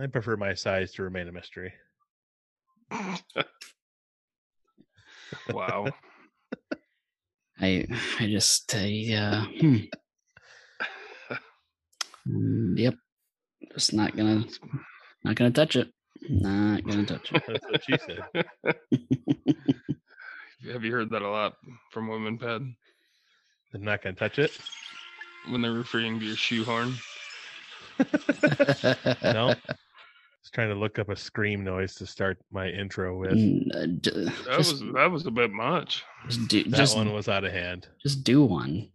I prefer my size to remain a mystery. Wow. I I just I uh hmm. Mm, yep. Just not gonna not gonna touch it. Not gonna touch it. That's what she said. Have you heard that a lot from women, Ped? I'm not gonna touch it. When they're referring to your shoehorn? No. Just trying to look up a scream noise to start my intro with. Mm, uh, That just, was that was a bit much. just do That just one was out of hand. just do one.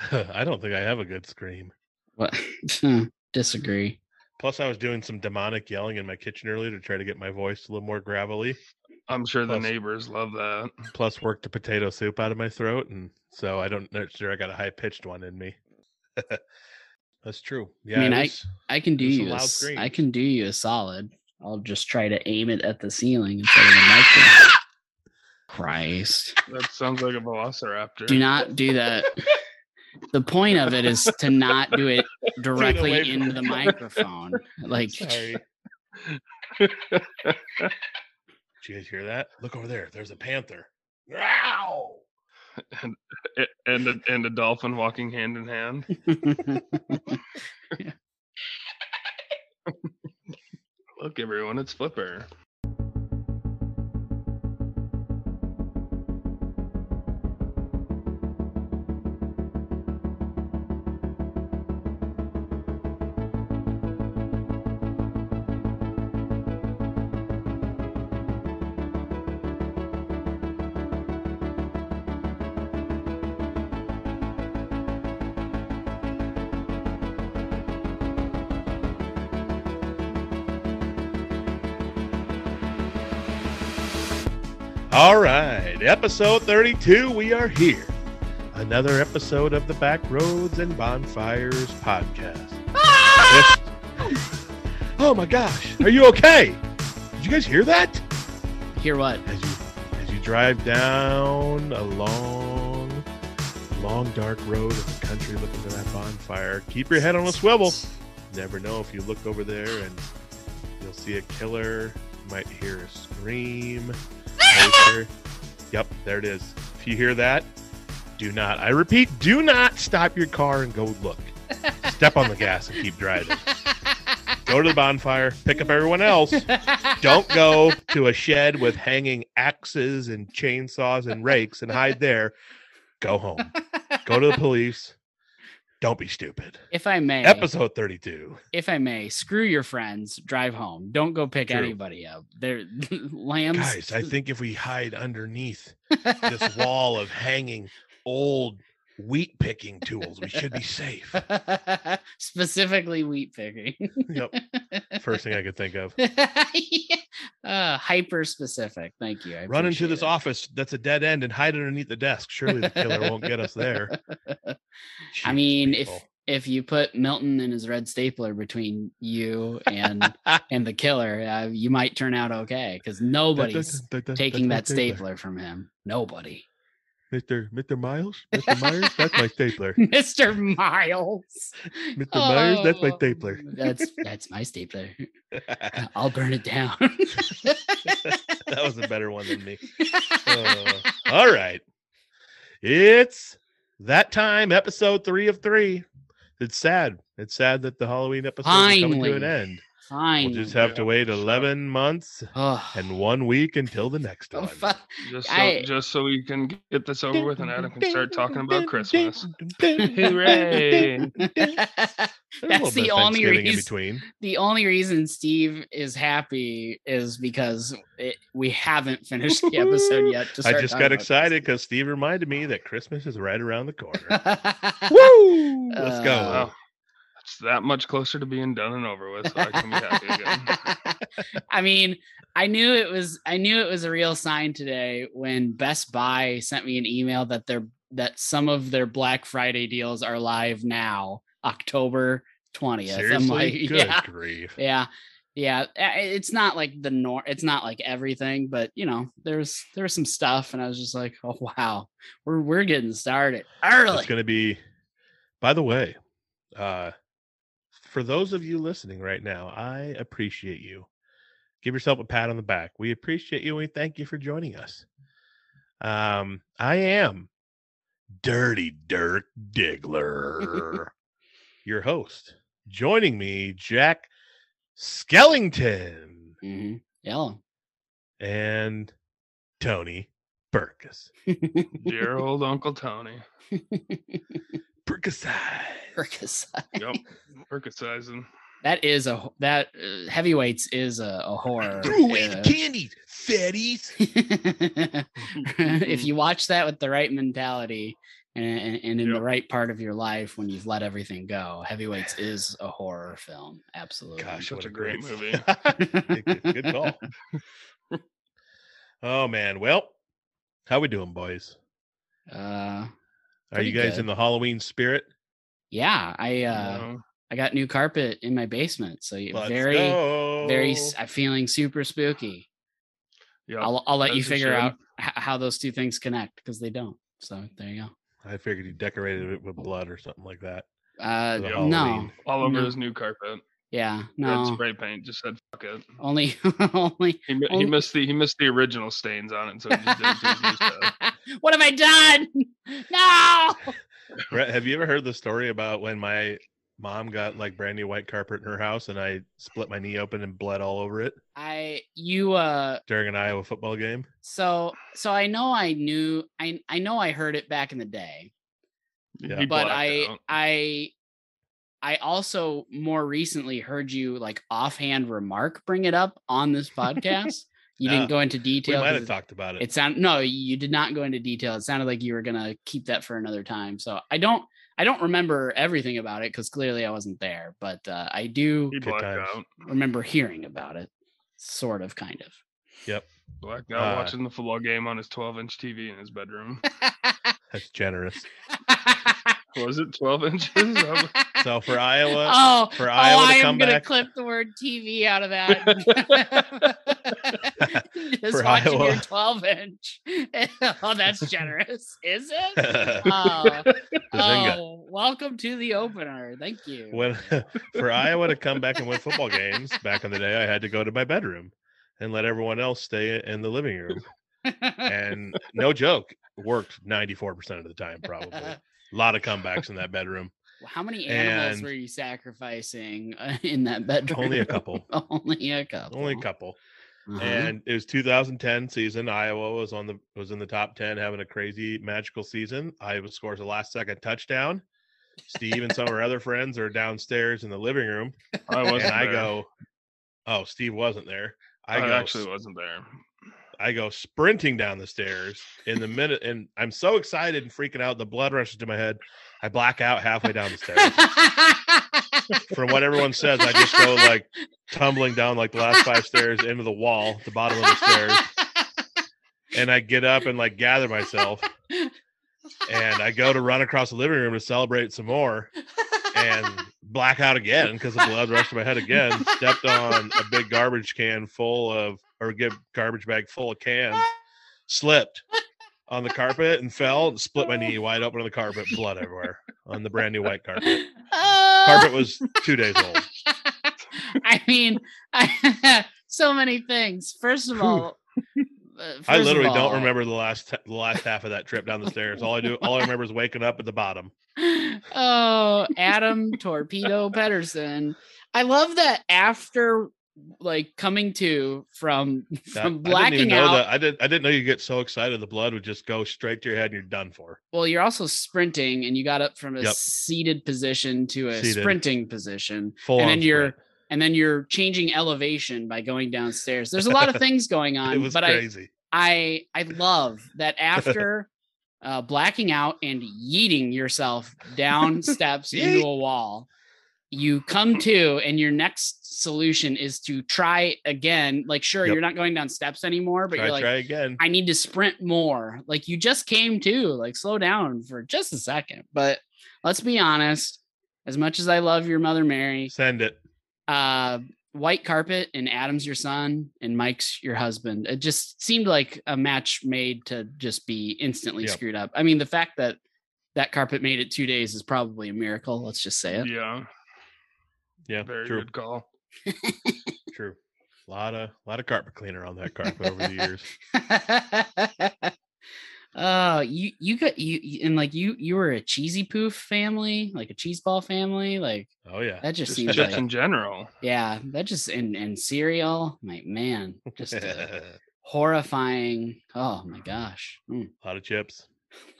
I don't think I have a good scream. What? Disagree. Plus, I was doing some demonic yelling in my kitchen earlier to try to get my voice a little more gravelly. I'm sure the neighbors love that. Plus, worked the potato soup out of my throat, and so I don't know sure I got a high pitched one in me. That's true. Yeah, mean, it I- I can do you. A, loud s- I can do you a solid. I'll just try to aim it at the ceiling instead of the microphone. Christ. That sounds like a velociraptor. Do not do that. The point of it is to not do it directly from into the the microphone. Like Sorry. Did you guys hear that? Look over there. There's a panther. Ow! And, and a, and a dolphin walking hand in hand. Look, everyone, it's Flipper. All right, episode 32. We are here. Another episode of the Backroads and Bonfires podcast. Yes- ah! Oh my gosh, are you okay? Did you guys hear that? hear what? As you as you drive down a long, long dark road in the country looking for that bonfire, keep your head on a swivel. Never know if you look over there and you'll see a killer. You might hear a scream. Yep, there it is. If you hear that, do not. I repeat, do not stop your car and go look. Step on the gas and keep driving. Go to the bonfire, pick up everyone else. Don't go to a shed with hanging axes and chainsaws and rakes and hide there. Go home. Go to the police. Don't be stupid. If I may, Episode 32. if I may, screw your friends. Drive home. Don't go pick True. anybody up. They're lambs. Guys, I think if we hide underneath this wall of hanging old wheat picking tools, we should be safe. Specifically wheat picking. Yep. First thing I could think of. uh, hyper specific. Thank you. I Run into this it. office that's a dead end and hide underneath the desk. Surely the killer won't get us there. I Jeez, mean, if if you put Milton and his red stapler between you and and the killer, uh, you might turn out okay because nobody's taking that stapler from him. Nobody. Mr. Mr. Miles? Mr. Myers? That's my stapler. Mr. Miles. Mr. Myers, that's my Oh, stapler. That's that's my stapler. I'll burn it down. that was a better one than me. Uh, all right. It's that time, episode three of three. It's sad. It's sad that the Halloween episode is coming to an end. Fine. We'll just have to wait 11 months and one week until the next one. fu- Just so, I- just so we can get this over with and Adam can start talking about Christmas. Hooray! There's a little That's the only reason. between. The only reason Steve is happy is because it, we haven't finished the episode yet. To I just got excited because Steve reminded me that Christmas is right around the corner. Woo! Let's go. Uh, Wow. It's that much closer to being done and over with, so I can be happy again. I mean, I knew it was I knew it was a real sign today when Best Buy sent me an email that their that some of their Black Friday deals are live now, October 20th. Seriously? I'm like, Good yeah, grief. yeah. Yeah, it's not like the nor it's not like everything, but you know, there's there's some stuff and I was just like, "Oh wow. We're we're getting started early." It's going to be, by the way, uh, for those of you listening right now, I appreciate you. Give yourself a pat on the back. We appreciate you. And we thank you for joining us. Um, I am Dirty Dirk Diggler, your host. Joining me, Jack Skellington hmm Yeah. and Tony Perkis. Dear old Uncle Tony. Burkusai. Percocet. Yep. Percocizing. That is a that uh, heavyweights is a, a horror. Throw away the uh, candies, fatties. if you watch that with the right mentality and, and, and in the right part of your life when you've let everything go, heavyweights is a horror film. Absolutely. Gosh, Such what a a great great movie. good, good call. oh man, well, how we doing, boys? Uh, Are you guys good. in the Halloween spirit? yeah, I uh, No. I got new carpet in my basement, so you- Let's very very go. s- I'm feeling super spooky. Yeah, I'll I'll let as you you figure out h- how those two things connect because they don't. So there you go. I figured you decorated it with blood or something like that. Uh, For the Yep. no, Halloween. all over no. his new carpet. Yeah, Red no, spray paint. Just said fuck it. only only. He, mi- he missed the he missed the original stains on it, so he just did it to his new stuff. what have I done? No. Brett, have you ever heard the story about when my mom got like brand new white carpet in her house and I split my knee open and bled all over it I you uh during an Iowa football game? so so I know I knew I I know I heard it back in the day, Yeah. But I out. I I also more recently heard you like offhand remark bring it up on this podcast. You Ah, didn't go into We detail. might 'cause have it- talked about it. It sound no, you did not go into detail. It sounded like you were gonna keep that for another time. So I don't I don't remember everything about it because clearly I wasn't there, but uh, I do he Good blacked times. out. remember hearing about it, sort of, kind of. Blacked out Uh, watching the football game on his 12 inch TV in his bedroom. That's generous. Was it 12 inches? So for Iowa, oh, for oh, Iowa to I am come gonna clip the word TV out of that. Just For watching your Iowa. 12 inch. oh, that's generous, is it? Oh, oh, welcome to the opener. Thank you. when for Iowa to come back and win football games back in the day, I had to go to my bedroom and let everyone else stay in the living room. And no joke, worked 94% of the time, probably. A lot of comebacks in that bedroom. How many animals And- were you sacrificing uh, in that bedroom? Only a couple. Only a couple. Only a couple. Uh-huh. And it was 2010 season. Iowa was on the was in the top 10, having a crazy magical season. Iowa scores a last second touchdown. Steve and some of our other friends are downstairs in the living room. I wasn't and I there. go, Oh, Steve wasn't there. I I, go actually wasn't there. I go sprinting down the stairs in the minute, and I'm so excited and freaking out. The blood rushes to my head. I black out halfway down the stairs. From what everyone says, I just go like tumbling down like the last five stairs into the wall, at the bottom of the stairs, and I get up and like gather myself, and I go to run across the living room to celebrate some more, and black out again because the blood rushed to my head again. Stepped on a big garbage can full of, or get garbage bag full of cans, slipped on the carpet and fell, and split my knee wide open on the carpet, blood everywhere on the brand new white carpet. Carpet was two days old. I mean, I, so many things. First of all, Uh, I first of literally don't remember the last the last half of that trip down the stairs. All I do, all I remember is waking up at the bottom. oh, Adam Torpedo Pedersen. I love that after like coming to from That- from I didn't blacking know out. that. I did. I didn't know you get so excited the blood would just go straight to your head and you're done for. Well, you're also sprinting, and you got up from a Yep. seated position to a Seated. sprinting position, Full and then you're sprint. And then you're changing elevation by going downstairs. There's a lot of things going on. It was but I crazy. I I love that after uh, blacking out and yeeting yourself down steps into a wall, you come to, and your next solution is to try again. Like, sure, Yep. you're not going down steps anymore, but try, you're like, try again. I need to sprint more. Like, you just came to, like, slow down for just a second. But let's be honest. As much as I love your mother Mary, Send it. Uh white carpet and adam's your son and mike's your husband it just seemed like a match made to just be instantly Yep. screwed up i mean the fact that that carpet made it two days is probably a miracle let's just say it Yeah. Yeah, Very true, good call. true. A lot of a lot of carpet cleaner on that carpet over the years. Oh, you you got you you- and like you you were a cheesy poof family, like a cheese ball family, like Oh yeah. that just Just seems chips like in general. yeah, that just and and cereal, like man, just uh, horrifying. Oh my gosh, Mm, a lot of chips.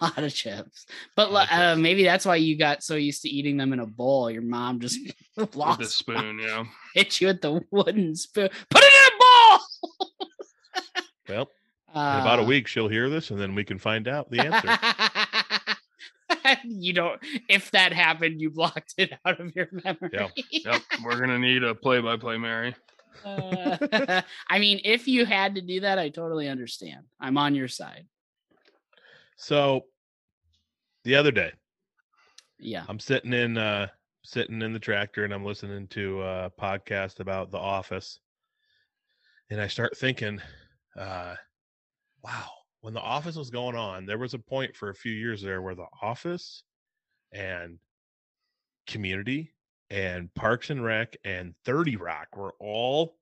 a lot of chips. But of uh, chips. maybe that's why you got so used to eating them in a bowl. Your mom just With lost the spoon, yeah. hit you with the wooden spoon. Put it in a bowl. Well, in about a Uh, week she'll hear this, and then we can find out the answer. you don't. If that happened, you blocked it out of your memory. Yep. We're gonna need a play by play, Mary. Uh, I mean, if you had to do that, I totally understand. I'm on your side. so, the other day, Yeah. I'm sitting in uh sitting in the tractor and I'm listening to a podcast about The Office. And I start thinking, uh, wow, when The Office was going on, there was a point for a few years there where The Office and Community and Parks and Rec and 30 Rock were all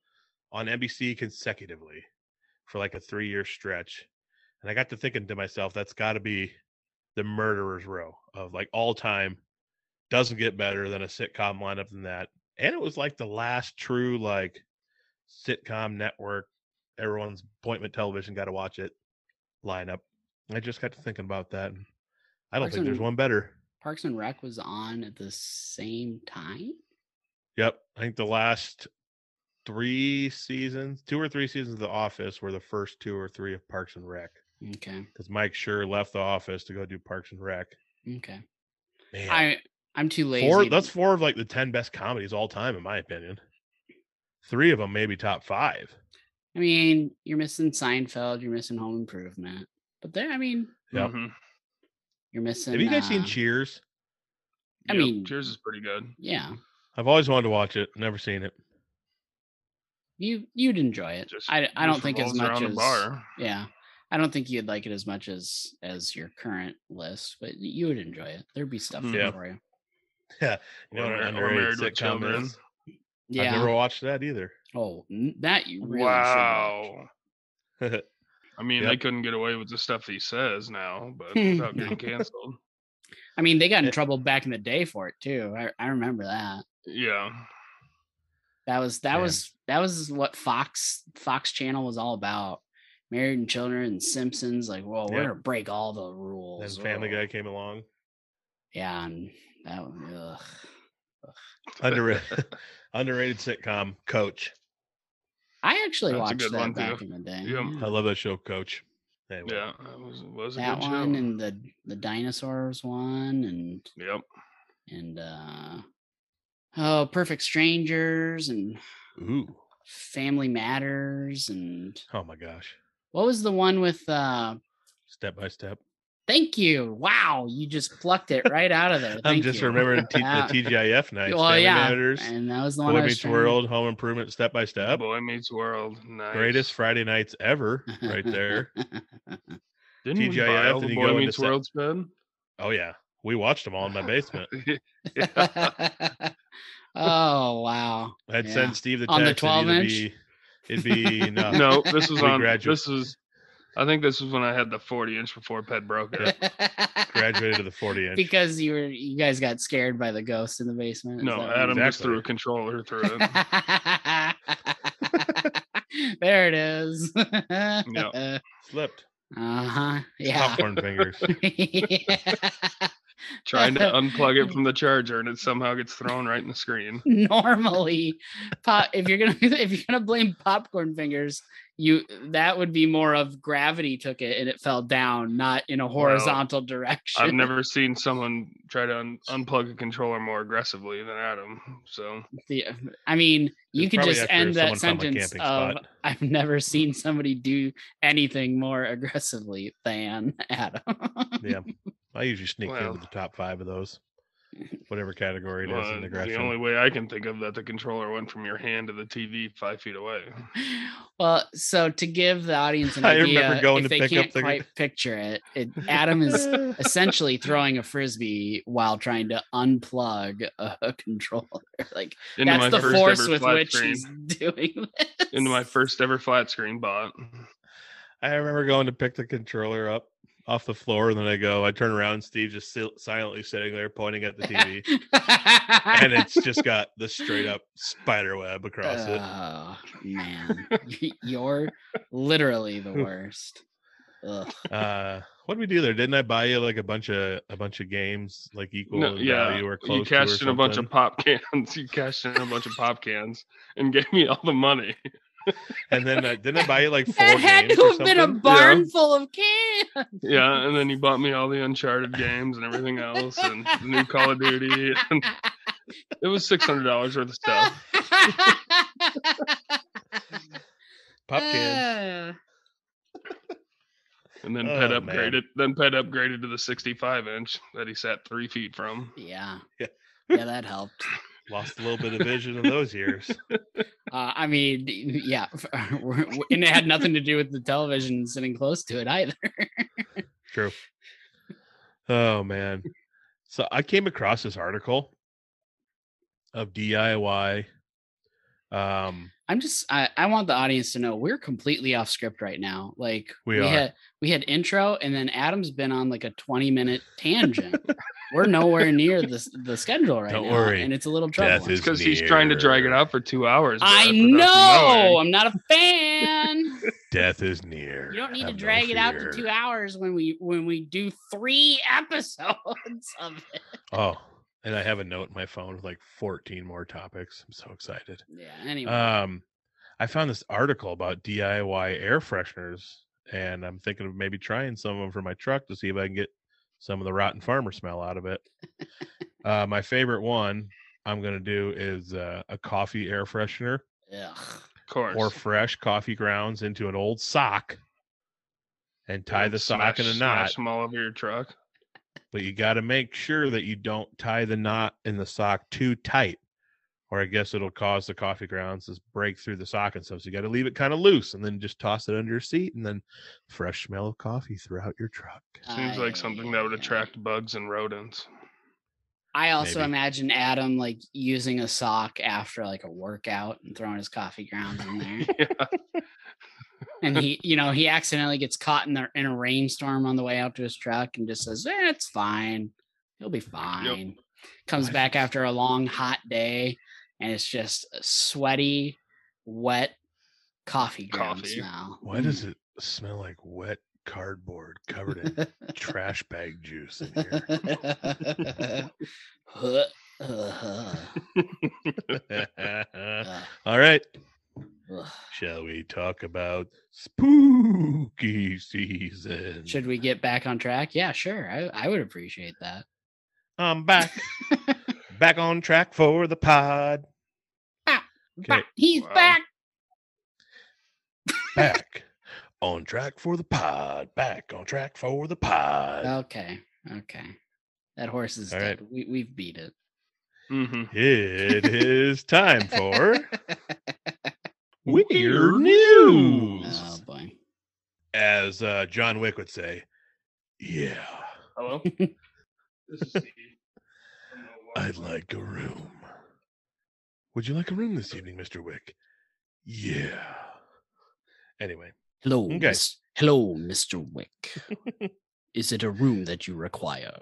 on NBC consecutively for like a three year stretch. And I got to thinking to myself, that's got to be the murderer's row of like all time doesn't get better than a sitcom lineup than that and it was like the last true like sitcom network everyone's appointment television got to watch it lineup i just got to thinking about that i don't Parks think there's one better Parks and Rec was on at the same time. yep i think the last three seasons two or three seasons of the office were the first two or three of parks and rec Okay. because mike sure left the office to go do parks and rec Okay. man I I'm too lazy. Four. That's four of like the ten best comedies all time, in my opinion. Three of them maybe top five. I mean, you're missing Seinfeld. You're missing Home Improvement. But there, I mean, Yep. Mhm. you're missing. Have you guys seen uh, Cheers? I Yep, mean- Cheers is pretty good. Yeah, I've always wanted to watch it. Never seen it. you you'd enjoy it. Just I I don't think as much as bar. yeah. I don't think you'd like it as much as as your current list, but you would enjoy it. There'd be stuff Yeah. for you. Yeah, you know Or what Mar- an or Married with sitcom Children. Yeah. I've never watched that either. Oh, that you really wow. I mean, Yep. they couldn't get away with the stuff he says now, but without getting canceled. I mean, they got in trouble back in the day for it too. I, I remember that. Yeah. That was that Man. was that was what Fox Fox Channel was all about. Married and Children and Simpsons. Like, whoa, we're Yep. gonna break all the rules. rules. Family. Guy came along. Yeah, and that one, ugh. Underrated, underrated sitcom. Coach. I actually That's watched that one, too. back in the day. Yeah. I love that show, Coach. Anyway, Yeah. That was, was a that good one show. and the the dinosaurs one and Yep. and uh oh perfect strangers and Ooh. family matters and Oh my gosh. what was the one with uh Step by step. Thank you wow you just plucked it right out of there I'm just you. remembering t- Yeah. the TGIF nights. well Family yeah Matters, and that was the one Boy I was Meets trying- World, Home Improvement, Step by Step. Boy Meets World. Nice. Greatest Friday nights ever, right there. Didn't we buy TGIF, all the Boy Meets set- World spread? Oh yeah, we watched them all in my basement. oh wow I'd Yeah. send Steve the text On the text. it'd 12 inch? Be, it'd be no. no, this was on. graduate- This was. I think this was when I had the 40 inch before Ped broke it. Graduated to the 40 inch. because you were you guys got scared by the ghost in the basement. is No, that what Adam you- just threw a controller through it. there it is. Yep. Slipped. Uh-huh. Yeah. Popcorn fingers. Trying to unplug it from the charger, and it somehow gets thrown right in the screen. Normally, pop, if you're gonna if you're gonna blame popcorn fingers, you that would be more of gravity took it and it fell down, not in a horizontal direction. I've never seen someone try to un- unplug a controller more aggressively than Adam. So The, I mean, you It's could just end that someone found my sentence of spot. I've never seen somebody do anything more aggressively than Adam. Yeah. I usually sneak Well. into the top five of those. Whatever category it is Well, in the aggression. only way I can think of that the controller went from your hand to the TV five feet away. Well, so to give the audience an I remember idea, going if to they pick up can't the- quite picture it, it, Adam is essentially throwing a frisbee while trying to unplug a, a controller. Like Into that's the force with which screen. he's doing this. Into my first ever flat screen bot. I remember going to pick the controller up off the floor, and then I go, I turn around, and Steve just sil- silently sitting there pointing at the TV, and it's just got the straight up spider web across it. Oh man, you're literally the worst. Ugh. Uh, what did we do there? Didn't I buy you like a bunch of a bunch of games like equal No, in yeah, value or you close cashed to in or a bunch of something? pop cans. You cashed in a bunch of pop cans and gave me all the money. And then uh, didn't I buy you like four That had games to have been a something? barn full of cans. Yeah, and then you bought me all the Uncharted games and everything else, and the new Call of Duty. And it was six hundred dollars worth of stuff. Pop cans. Uh, And then Ped Oh, man. upgraded. Then Ped upgraded to the sixty-five inch that he sat three feet from. yeah. Yeah. Yeah, that helped. Lost a little bit of vision in those years. Uh, I mean, yeah, and it had nothing to do with the television sitting close to it either. True. Oh man. So I came across this article of DIY. Um, I'm just, I, I want the audience to know we're completely off script right now. Like We are. had, we had intro, and then Adam's been on like a 20 minute tangent. we're nowhere near the the schedule right Don't now, worry. and it's a little Death trouble. because he's trying to drag it out for two hours. I Brett, without you know. I'm not a fan. Death is near. You don't need to Have no drag it out to two hours when we when we do three episodes of it. Oh, and I have a note in my phone with like 14 more topics. I'm so excited. Yeah. Anyway. Um, I found this article about DIY air fresheners, and I'm thinking of maybe trying some of them for my truck to see if I can get some of the rotten farmer smell out of it. uh, my favorite one I'm gonna do is uh, a coffee air freshener Yeah, Of course. or fresh coffee grounds into an old sock and tie And the sock in a knot. smash them all over your truck. But you got to make sure that you don't tie the knot in the sock too tight or i guess it'll cause the coffee grounds to break through the sock and stuff so you got to leave it kind of loose and then just toss it under your seat and then fresh smell of coffee throughout your truck Seems like something that would attract bugs and rodents. I also Maybe. imagine Adam like using a sock after like a workout and throwing his coffee grounds in there. yeah. And he, you know, he accidentally gets caught in the in a rainstorm on the way out to his truck and just says, eh, "It's fine, he'll be fine." Comes back after a long hot day, and it's just a sweaty, wet coffee ground Coffee. smell. why does it smell like wet cardboard covered in trash bag juice in here? Huh, uh, uh, all right ugh. shall we talk about spooky season Should we get back on track? Yeah, sure. I, I would appreciate that. i'm back back on track for the pod Back. He's Wow. back. back on track for the pod. Back on track for the pod. Okay. Okay. That horse is All dead. We, we've beat it. hmm It is time for weird news. Oh boy. As uh, John Wick would say, yeah, Hello. this is Steve. from the I'd like a room. Would you like a room this evening, Mr. Wick? Yeah. Anyway, Hello. Okay. Miss- Hello, Mr. Wick. is it a room that you require?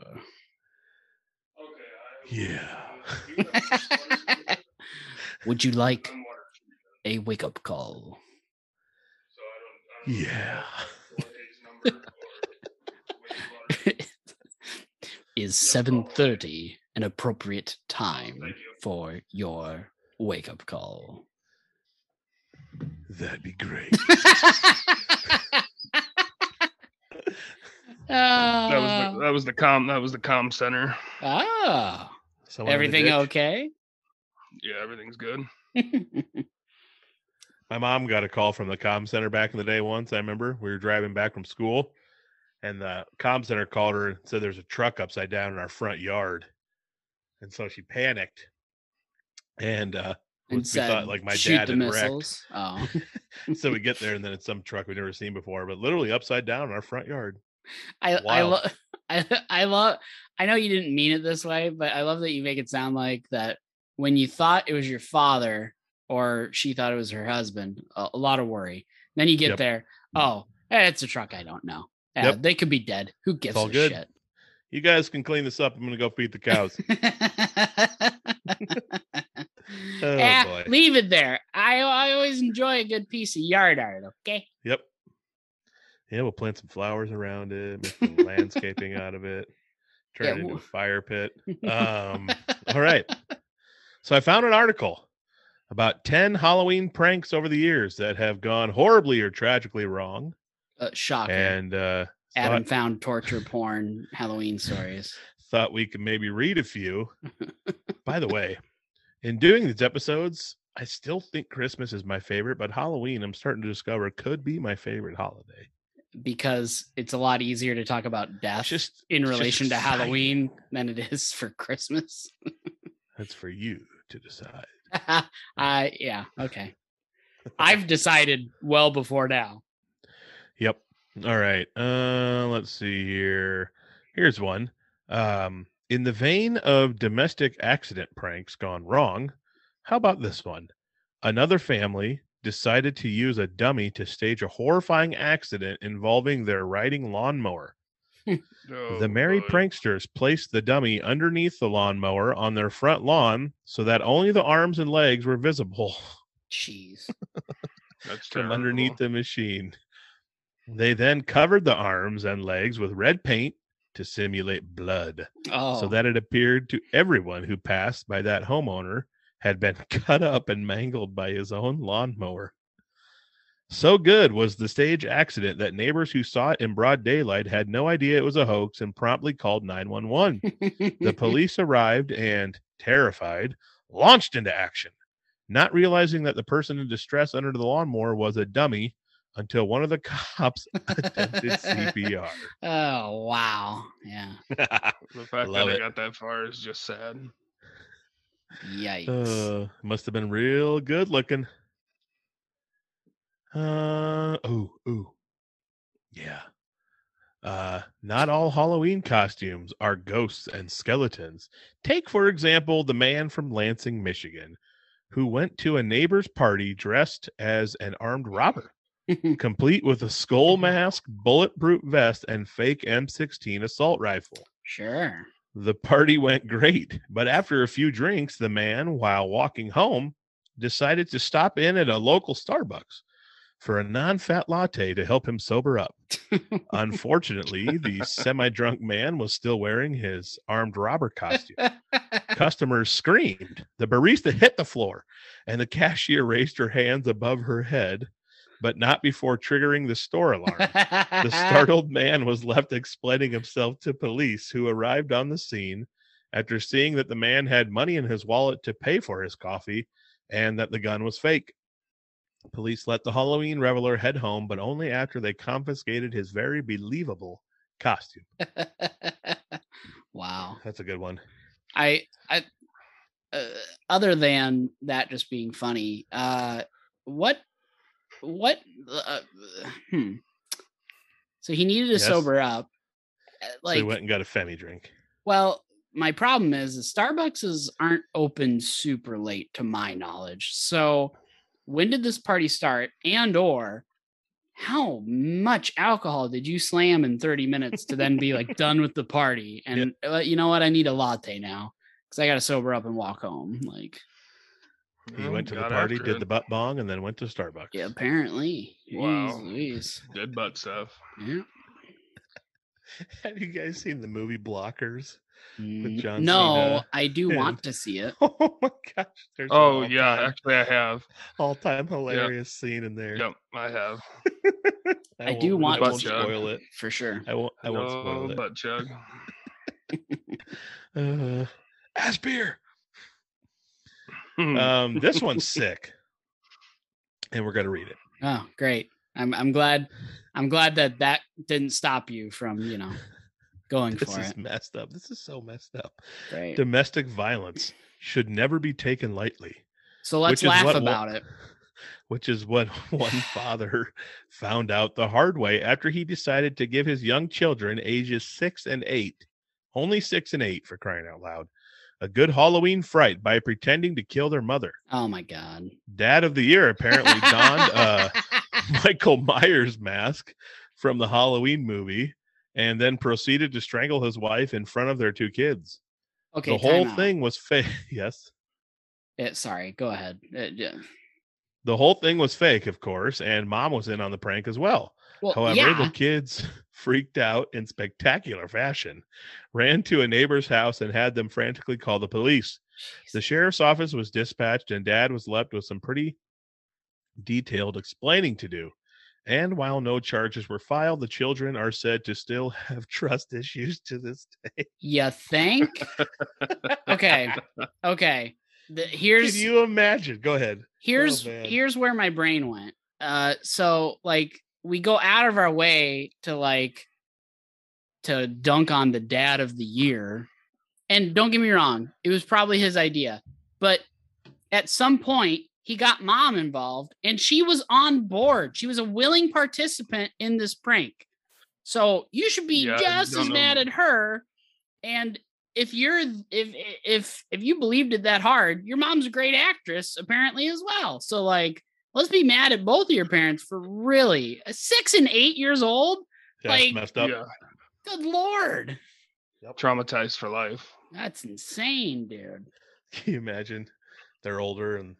Okay, yeah. Would you like a wake up call? Yeah. is 7:30 an appropriate time for your wake up call? That'd be great. That was the that was the com that was the com center. Ah, Someone everything okay? Yeah, everything's good. My mom got a call from the comm center back in the day once. I remember we were driving back from school and the comm center called her and said there's a truck upside down in our front yard. and so she panicked, and uh, we And said, thought like my dad had wrecked. Oh, so we get there, and then it's some truck we've never seen before, but literally upside down in our front yard. I I Wild. love I I love I know you didn't mean it this way, but I love that you make it sound like that when you thought it was your father or she thought it was her husband, a, a lot of worry. Then you get Yep. there, oh, eh, it's a truck I don't know. Yeah, Yep. they could be dead. Who gives a good. shit? You guys can clean this up. I'm gonna go feed the cows. Oh, Eh, boy. leave it there. I I always enjoy a good piece of yard art. Okay. Yep. Yeah, we'll plant some flowers around it, make some landscaping out of it, turn Yeah, it into a fire pit. Um, all right. So I found an article about 10 Halloween pranks over the years that have gone horribly or tragically wrong. Uh, shocking. And uh, Adam thought, found torture porn Halloween stories. thought we could maybe read a few. By the way, in doing these episodes, I still think Christmas is my favorite, but Halloween, I'm starting to discover, could be my favorite holiday. because it's a lot easier to talk about death It's just in it's just relation to. Halloween than it is for Christmas. That's for you to decide. uh yeah, okay. I've decided well before now. Yep. All right. Uh let's see here. Here's one. Um in the vein of domestic accident pranks gone wrong, how about this one? Another family decided to use a dummy to stage a horrifying accident involving their riding lawnmower. Oh, the Oh, merry boy. pranksters placed the dummy underneath the lawnmower on their front lawn so that only the arms and legs were visible Jeez. That's from underneath the machine. They then covered the arms and legs with red paint to simulate blood Oh, so that it appeared to everyone who passed by that homeowner had been cut up and mangled by his own lawnmower. So good was the stage accident that neighbors who saw it in broad daylight had no idea it was a hoax and promptly called 911. The police arrived and, terrified, launched into action, not realizing that the person in distress under the lawnmower was a dummy until one of the cops attempted CPR. oh wow. Yeah. The fact Love that it. it got that far is just sad. Yikes. Uh, must have been real good looking. Uh oh, ooh. Yeah. Uh not all Halloween costumes are ghosts and skeletons. Take for example the man from Lansing, Michigan, who went to a neighbor's party dressed as an armed robber, complete with a skull mask, bulletproof vest, and fake M16 assault rifle. sure. The party went great, but after a few drinks, the man, while walking home, decided to stop in at a local Starbucks for a non fat latte to help him sober up. Unfortunately, the semi drunk man was still wearing his armed robber costume. Customers screamed. The barista hit the floor, and the cashier raised her hands above her head, but not before triggering the store alarm. The startled man was left explaining himself to police, who arrived on the scene after seeing that the man had money in his wallet to pay for his coffee and that the gun was fake. Police let the Halloween reveler head home, but only after they confiscated his very believable costume. wow. That's a good one. I, I, uh, other than that just being funny, uh, what, what, uh, hmm. So he needed to Yes. sober up. uh, so Like, he went and got a Femi drink. well, my problem is the Starbucks aren't open super late to my knowledge. So when did this party start? And or how much alcohol did you slam in 30 minutes to then be like done with the party? And uh, you know what? I need a latte now because I got to sober up and walk home. Like, He Well, went to the party, did it. the butt bong, and then went to Starbucks. yeah, apparently. Wow. Jeez Louise. Dead butt stuff. Yeah. Have you guys seen the movie Blockers? John no, Cena I do and- want to see it. Oh my gosh! There's Oh yeah, actually I have. all-time hilarious scene in there. Yep, I have. I do want I to won't spoil it. For sure. I won't. I won't no spoil it. butt chug. Uh, ass beer. Hmm. Um, this one's sick, and we're gonna read it. Oh, great. I'm I'm glad I'm glad that that didn't stop you from, you know, going This for is it. messed up. This is so messed up. Great. Domestic violence should never be taken lightly. So let's laugh what- about it. Which is what one father found out the hard way after he decided to give his young children, ages six and eight, only six and eight for crying out loud, a good Halloween fright by pretending to kill their mother. Oh my god. Dad of the year apparently donned a Michael Myers mask from the Halloween movie and then proceeded to strangle his wife in front of their two kids. okay. the whole out. thing was fake. Yes. Eh, sorry. Go ahead. Eh, yeah. The whole thing was fake, of course, and mom was in on the prank as well. Well, However, yeah. the kids freaked out in spectacular fashion, ran to a neighbor's house and had them frantically call the police. The sheriff's office was dispatched, and dad was left with some pretty detailed explaining to do. And while no charges were filed, the children are said to still have trust issues to this day. You think? okay. Okay. The, Can here's you imagine? Go ahead. here's man. here's where my brain went. Uh so like we go out of our way to like to dunk on the dad of the year. And don't get me wrong, it was probably his idea. But at some point he got mom involved and she was on board. She was a willing participant in this prank. So you should be Yeah, just as know. mad at her and if you're if if if you believed it that hard, your mom's a great actress apparently as well. So like, let's be mad at both of your parents for really uh, six and eight years old. That's Like- messed up. Yeah, Good lord, traumatized for life. that's insane, dude. Can you imagine? They're older and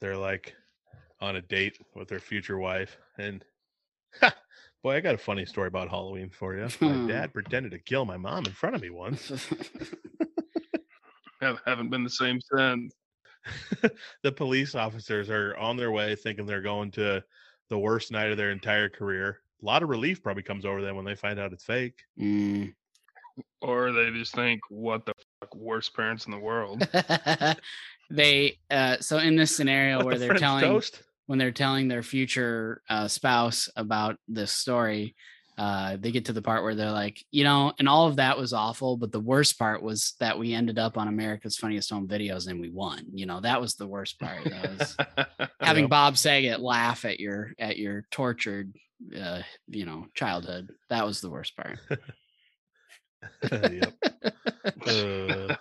they're like on a date with their future wife. And boy, I got a funny story about Halloween for you. My Hmm. dad pretended to kill my mom in front of me once. Have, haven't been the same since. the police officers are on their way thinking they're going to the worst night of their entire career. A lot of relief probably comes over them when they find out it's fake. Mm. Or they just think, what the fuck, worst parents in the world. They uh so in this scenario What where the they're French telling toast? when they're telling their future uh, spouse about this story, uh, they get to the part where they're like, you know, and all of that was awful, but the worst part was that we ended up on America's Funniest Home Videos and we won. You know, that was the worst part. That was having Yep. Bob Saget laugh at your at your tortured, uh, you know, childhood. That was the worst part. yep. Uh,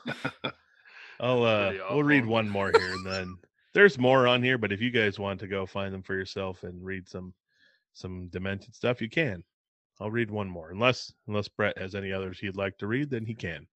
I'll uh we'll read one more here and then there's more on here, but if you guys want to go find them for yourself and read some some demented stuff, you can. I'll read one more. Unless unless Brett has any others he'd like to read, then he can.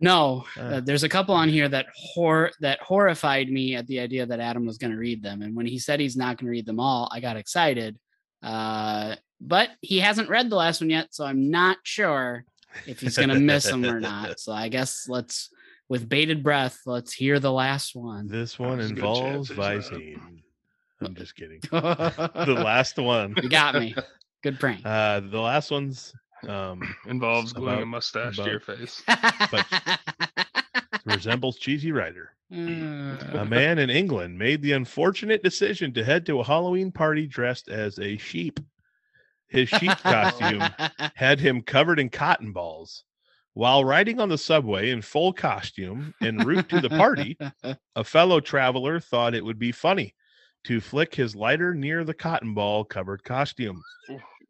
No, Uh. uh, there's a couple on here that hor that horrified me at the idea that Adam was going to read them, and when he said he's not going to read them all, I got excited. Uh, but he hasn't read the last one yet, so I'm not sure if he's going to miss them or not. So I guess let's, with bated breath, let's hear the last one. This one There's involves chance. Visine. I'm just kidding. the The last one. you got me. Good prank. Uh the last one's um Involves gluing About- a mustache about- to your face. resembles Cheesy Rider. Uh, a man in England made the unfortunate decision to head to a Halloween party dressed as a sheep. His sheep costume had him covered in cotton balls. While riding on the subway in full costume en route to the party, a fellow traveler thought it would be funny to flick his lighter near the cotton ball covered costume.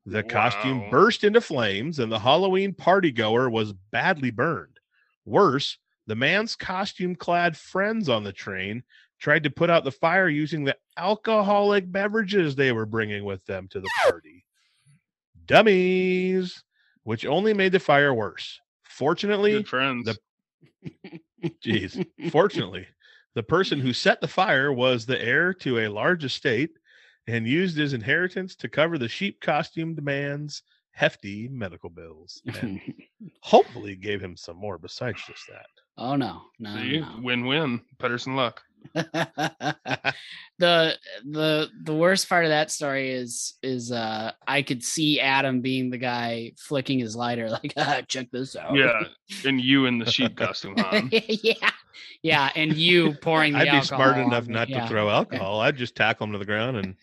The costume burst into flames and the Halloween party goer was badly burned. Worse, the man's costume clad friends on the train tried to put out the fire using the alcoholic beverages they were bringing with them to the party. Dummies, which only made the fire worse. Fortunately, Good friends. the- Jeez. Fortunately, the person who set the fire was the heir to a large estate and used his inheritance to cover the sheep costumed man's hefty medical bills. And hopefully gave him some more besides just that. oh no, no, See, no. win-win. Pedersen luck. the the the worst part of that story is is uh I could see Adam being the guy flicking his lighter like ah, check this out. Yeah, and you in the sheep costume, Han. yeah. Yeah, and you pouring the I'd be smart enough not Yeah. to throw alcohol. I'd just tackle him to the ground and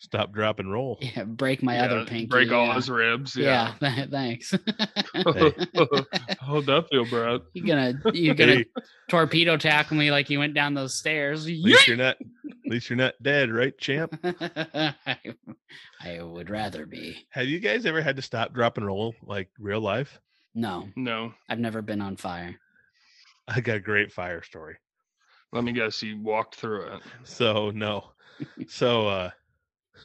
Stop, drop, and roll. Yeah, break my Yeah, other pinky. Break all yeah. his ribs. Yeah, Yeah. thanks. How'd that feel, Brad? you're gonna you're gonna Hey, torpedo tackle me like you went down those stairs. at least you're not. At least you're not dead, right, champ? I, I would rather be. Have you guys ever had to stop, drop, and roll like real life? No, No. I've never been on fire. I got a great fire story. Let me guess. You walked through it. So no, so uh,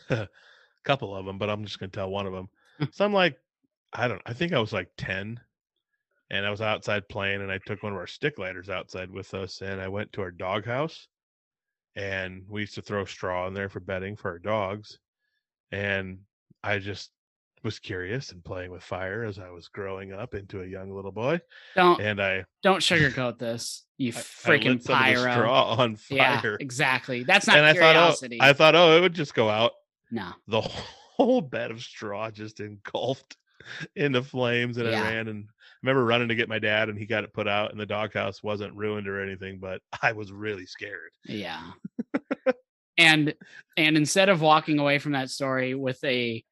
a couple of them, but I'm just gonna tell one of them. Hmm. So I'm like, I don't. I think I was like ten, and I was outside playing, and I took one of our stick lighters outside with us, and I went to our doghouse, and we used to throw straw in there for bedding for our dogs, and I just was curious and playing with fire as I was growing up into a young little boy, Don't and I, don't sugarcoat this. You I- freaking lit some of the pyro. straw on Yeah, fire, exactly. That's not and I thought, oh, curiosity. oh, I thought, oh, it would just go out. No. the whole bed of straw just engulfed into flames and Yeah. I ran and I remember running to get my dad and he got it put out and the doghouse wasn't ruined or anything, but I was really scared. Yeah. and and instead of walking away from that story with a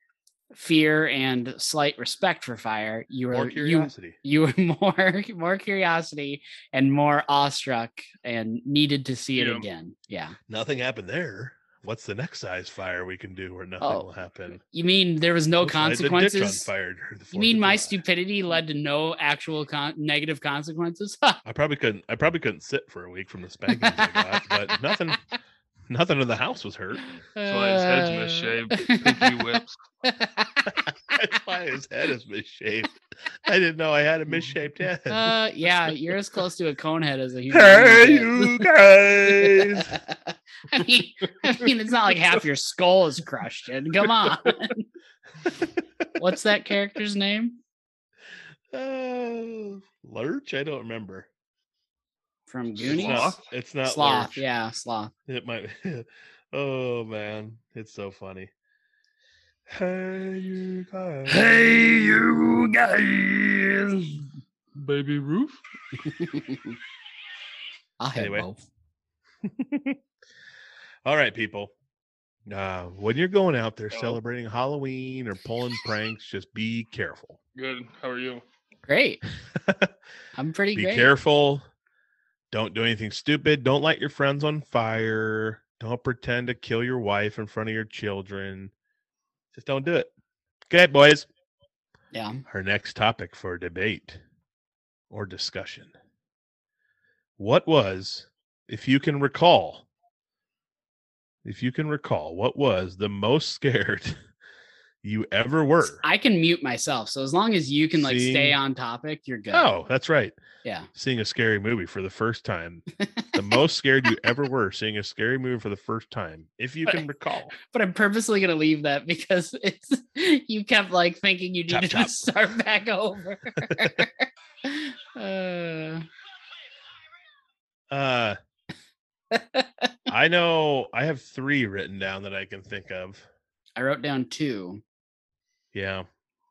fear and slight respect for fire, you More were you you were more more curiosity and more awestruck and needed to see it Yeah. again. Yeah. Nothing happened there. What's the next size fire we can do where nothing Oh, will happen? You mean there was no Let's the ditch on consequences? fire the You mean my stupidity led to no actual con- negative consequences? I probably couldn't I probably couldn't sit for a week from the spankings I got, but nothing nothing in the house was hurt. That's why his head's misshaved. Pinky whips. That's why his head is misshapen. I didn't know I had a misshaped head. Uh, yeah, you're as close to a cone head as a human. Hey, being you guys! I mean, I mean, it's not like half your skull is crushed in. Come on. What's that character's name Uh, Lurch? I don't remember. From Goonies? Sloth? It's not Sloth. Lurch. Yeah, sloth. It might. oh man, it's so funny. Hey, you guys! Hey you guys. Baby roof. I'll have Anyway. both. All right, people. Uh, when you're going out there Oh. celebrating Halloween or pulling pranks, just be careful. Good. How are you? Great. I'm pretty be great. careful. Don't do anything stupid. Don't light your friends on fire. Don't pretend to kill your wife in front of your children. Just don't do it. Okay, boys. Yeah. Our next topic for debate or discussion. What was, if you can recall, if you can recall, what was the most scared you ever were? I can mute myself. So as long as you can like See? stay on topic, you're good. Oh, that's right. Yeah. Seeing a scary movie for the first time. the most scared you ever were seeing a scary movie for the first time, if you can recall. but I'm purposely gonna leave that because it's you kept like thinking you needed chop. to start back over. uh, Uh I know I have three written down that I can think of. I wrote down two. Yeah.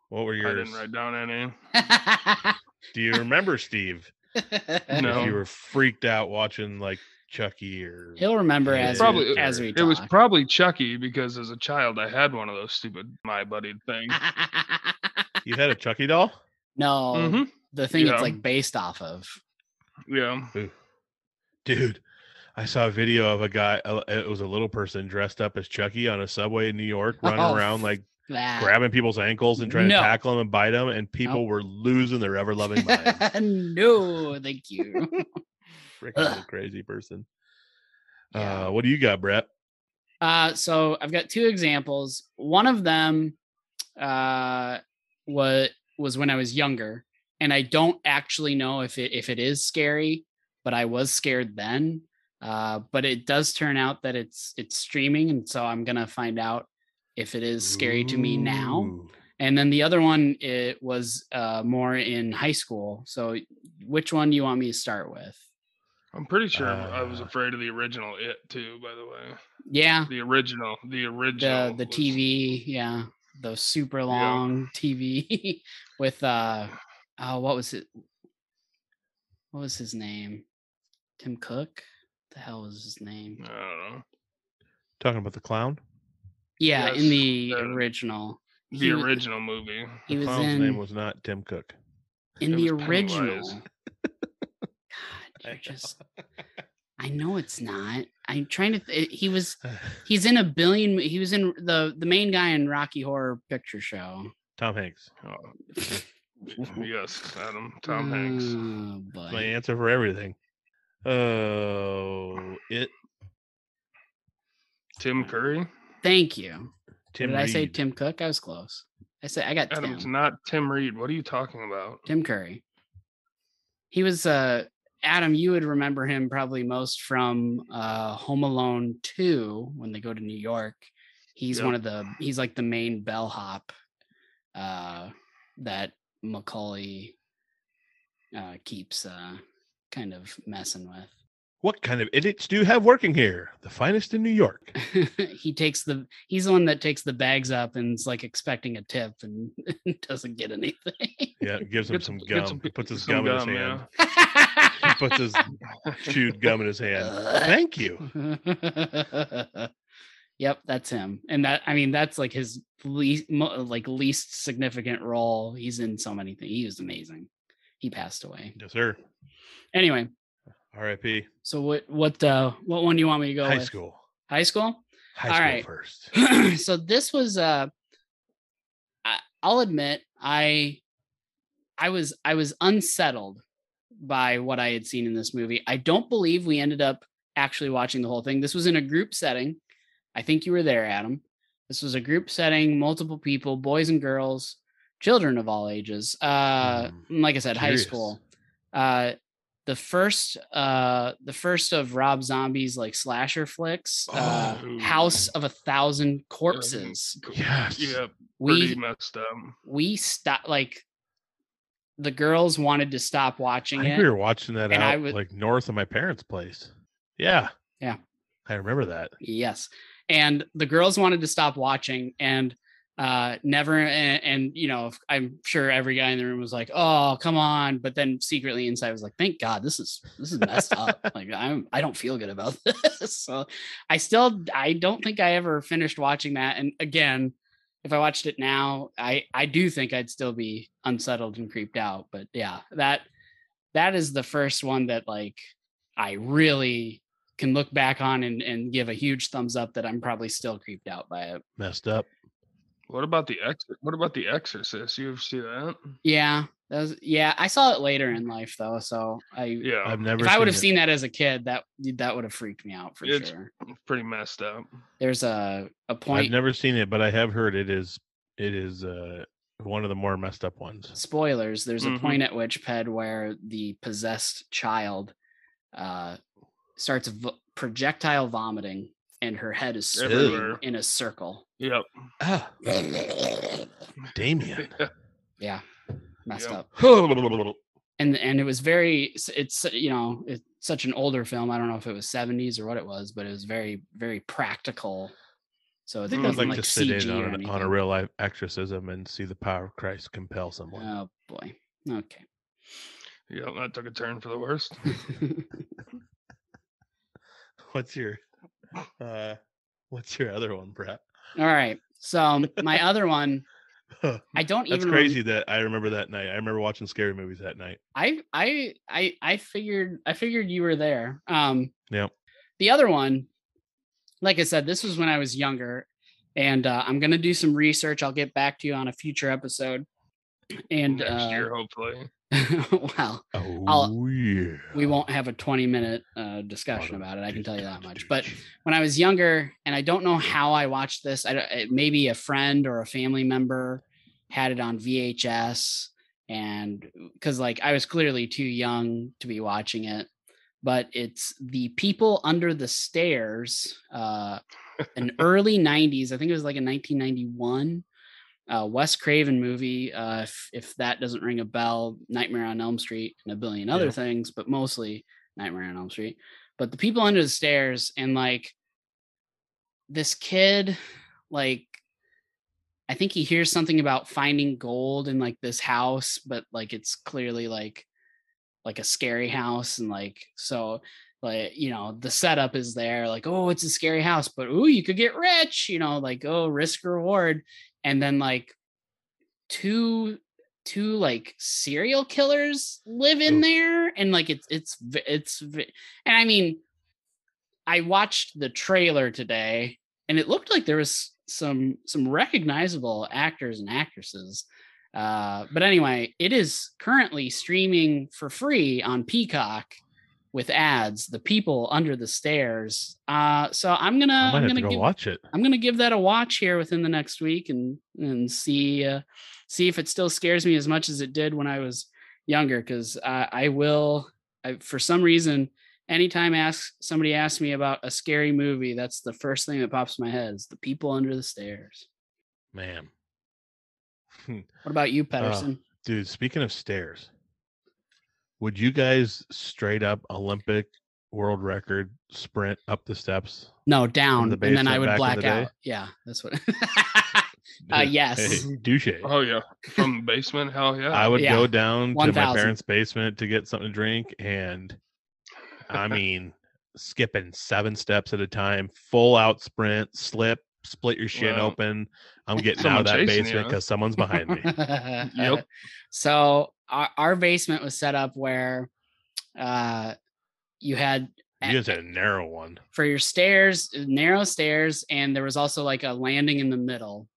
What were I yours? didn't write down any. Do you remember, Steve? If No. you were freaked out watching like Chucky or He'll remember as Probably- we, as we It was probably Chucky because as a child I had one of those stupid my buddy things. you had a Chucky doll? no, hmm the thing it's like based off of. Yeah. Dude, I saw a video of a guy. uh, It was a little person dressed up as Chucky on a subway in New York, running Oh, around like That. grabbing people's ankles and trying No. to tackle them and bite them, and people were losing their ever loving mind. no, thank you. Freaking crazy person. Yeah. Uh, what do you got, Brett? Uh, so I've got two examples. One of them uh, was was when I was younger, and I don't actually know if it if it is scary, but I was scared then. Uh, but it does turn out that it's it's streaming, and so I'm gonna find out if it is scary to me now. And then the other one it was uh, more in high school. So which one do you want me to start with? I'm pretty sure I was Uh. afraid of the original It too, by the way. Yeah, The original. The original. the the was- TV, yeah, the super long TV with uh oh what was it? What was his name? Tim Cook? The hell was his name? I don't know. Talking about the clown? Yeah, Yes, in the uh, original. The He original movie. He the was clown's in name was not Tim Cook. in it the original. God, I you're know. just I know it's not. I'm trying to th- he was he's in a billion he was in the the main guy in Rocky Horror Picture Show. Tom Hanks. Oh, yes, Adam. Tom Hanks. Oh, My answer for everything. Oh, it. Tim Curry. Thank you. Tim Did I say Tim Cook? I was close. I said I got Tim. not Tim Reed. What are you talking about? Tim Curry. He was uh Adam, you would remember him probably most from uh Home Alone 2 when they go to New York. He's Yep. one of the he's like the main bellhop uh that Macaulay uh keeps uh kind of messing with. What kind of idiots do you have working here? The finest in New York. he takes the he's the one that takes the bags up and is like expecting a tip and doesn't get anything. Yeah, gives him Get some gum. some- puts his some gum in his gum, hand. yeah. He puts his chewed gum in his hand. Thank you. yep, that's him. And that I mean that's like his least mo- like least significant role. He's in so many things. He was amazing. He passed away. Yes, sir. Anyway, R.I.P. so what what uh what one do you want me to go High with? school. High school? High All school right. first. so this was uh I, I'll admit I I was I was unsettled by what I had seen in this movie. I don't believe we ended up actually watching the whole thing. This was in a group setting. I think you were there, Adam. This was a group setting, multiple people, boys and girls, children of all ages. Uh Hmm, like I said, high school. Uh the first uh the first of Rob Zombie's like slasher flicks, uh Oh. House of a Thousand Corpses. Yes. Yeah, pretty We messed up. we stopped like the girls wanted to stop I watching think it. we were watching that and I was, like north of my parents' place. Yeah. Yeah. I remember that. Yes. And the girls wanted to stop watching and uh never and, and you know i'm sure every guy in the room was like oh come on but then secretly inside was like thank god this is this is messed up. Like i'm i don't feel good about this. So i still i don't think i ever finished watching that and again if i watched it now i i do think i'd still be unsettled and creeped out but yeah that that is the first one that like i really can look back on and, and give a huge thumbs up that i'm probably still creeped out by it. Messed up. What about the ex? What about the Exorcist? You ever see that? Yeah, that was yeah. I saw it later in life though, so I Yeah, I've never if I would have seen that as a kid, that that would have freaked me out for It's- sure. it's pretty messed up. There's a a I've point. I've never seen it, but I have heard it is it is uh one of the more messed up ones. spoilers. There's a Mhm. point at which Ped where the possessed child uh starts v- projectile vomiting, and her head is spinning in a circle. Yep. Ah, Damien. Yeah, messed Yep. up. oh, and and it was very it's you know it's such an older film i don't know if it was 70s or what it was but it was very very practical so I think I'd like like to sit CG in on, on a real life exorcism and see the power of Christ compel someone. oh boy okay Yep. That took a turn for the worst. What's your uh what's your other one, Brett? all right so my other one i don't That's even rem- crazy that I remember that night. I remember watching scary movies that night. I I I I figured I figured you were there. Um Yep. the other one, like I said, this was when I was younger, and uh, I'm gonna do some research. I'll get back to you on a future episode. And Next uh, year, hopefully. well, Oh yeah. we won't have a 20 minute uh, discussion about it. I can tell you that much. But when I was younger, and I don't know how I watched this, I don't, maybe a friend or a family member had it on VHS, and because like I was clearly too young to be watching it. But it's the people under the stairs, uh, an early 90s. I think it was like a 1991 uh, Wes Craven movie. Uh, if, if that doesn't ring a bell, Nightmare on Elm Street and a billion other Yeah. things, but mostly Nightmare on Elm Street. But the people under the stairs and like this kid, like I think he hears something about finding gold in like this house, but like it's clearly like like a scary house and like so like you know the setup is there like oh it's a scary house but oh you could get rich you know like oh risk reward and then like two two like serial killers live in there and like it's it's it's and i mean i watched the trailer today and it looked like there was some some recognizable actors and actresses uh but anyway it is currently streaming for free on peacock with ads the people under the stairs uh so i'm gonna i'm gonna go give watch it. I'm gonna give that a watch here within the next week and and see uh, see if it still scares me as much as it did when I was younger. Because I, I will, I, for some reason, anytime ask somebody asks me about a scary movie, that's the first thing that pops in my head is the people under the stairs. Man. What about you, Pedersen? Dude, speaking of stairs, would you guys straight up Olympic world record sprint up the steps? no, down, the and then I would black the day? out. Yeah, that's what. Uh, yes. Hey, douche. Oh yeah, from the basement. Hell yeah. I would Yeah. go down to 1000. my parents' basement to get something to drink, and I mean, skipping seven steps at a time, full out sprint, slip, split your shin Wow. open. I'm getting out of that basement because someone's behind me. Yep. So our, our basement was set up where uh you had You guys had a narrow one. for your stairs, narrow stairs, and there was also like a landing in the middle.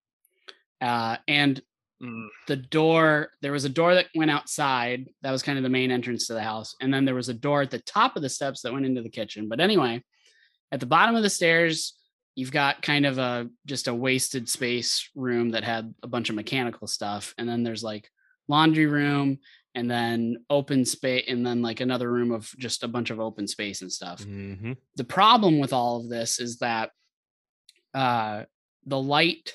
Uh, and Mm, the door, there was a door that went outside. That was kind of the main entrance to the house. And then there was a door at the top of the steps that went into the kitchen. But anyway, at the bottom of the stairs, you've got kind of a just a wasted space room that had a bunch of mechanical stuff. And then there's like laundry room and then open space and then like another room of just a bunch of open space and stuff. Hmm the problem with all of this is that uh the light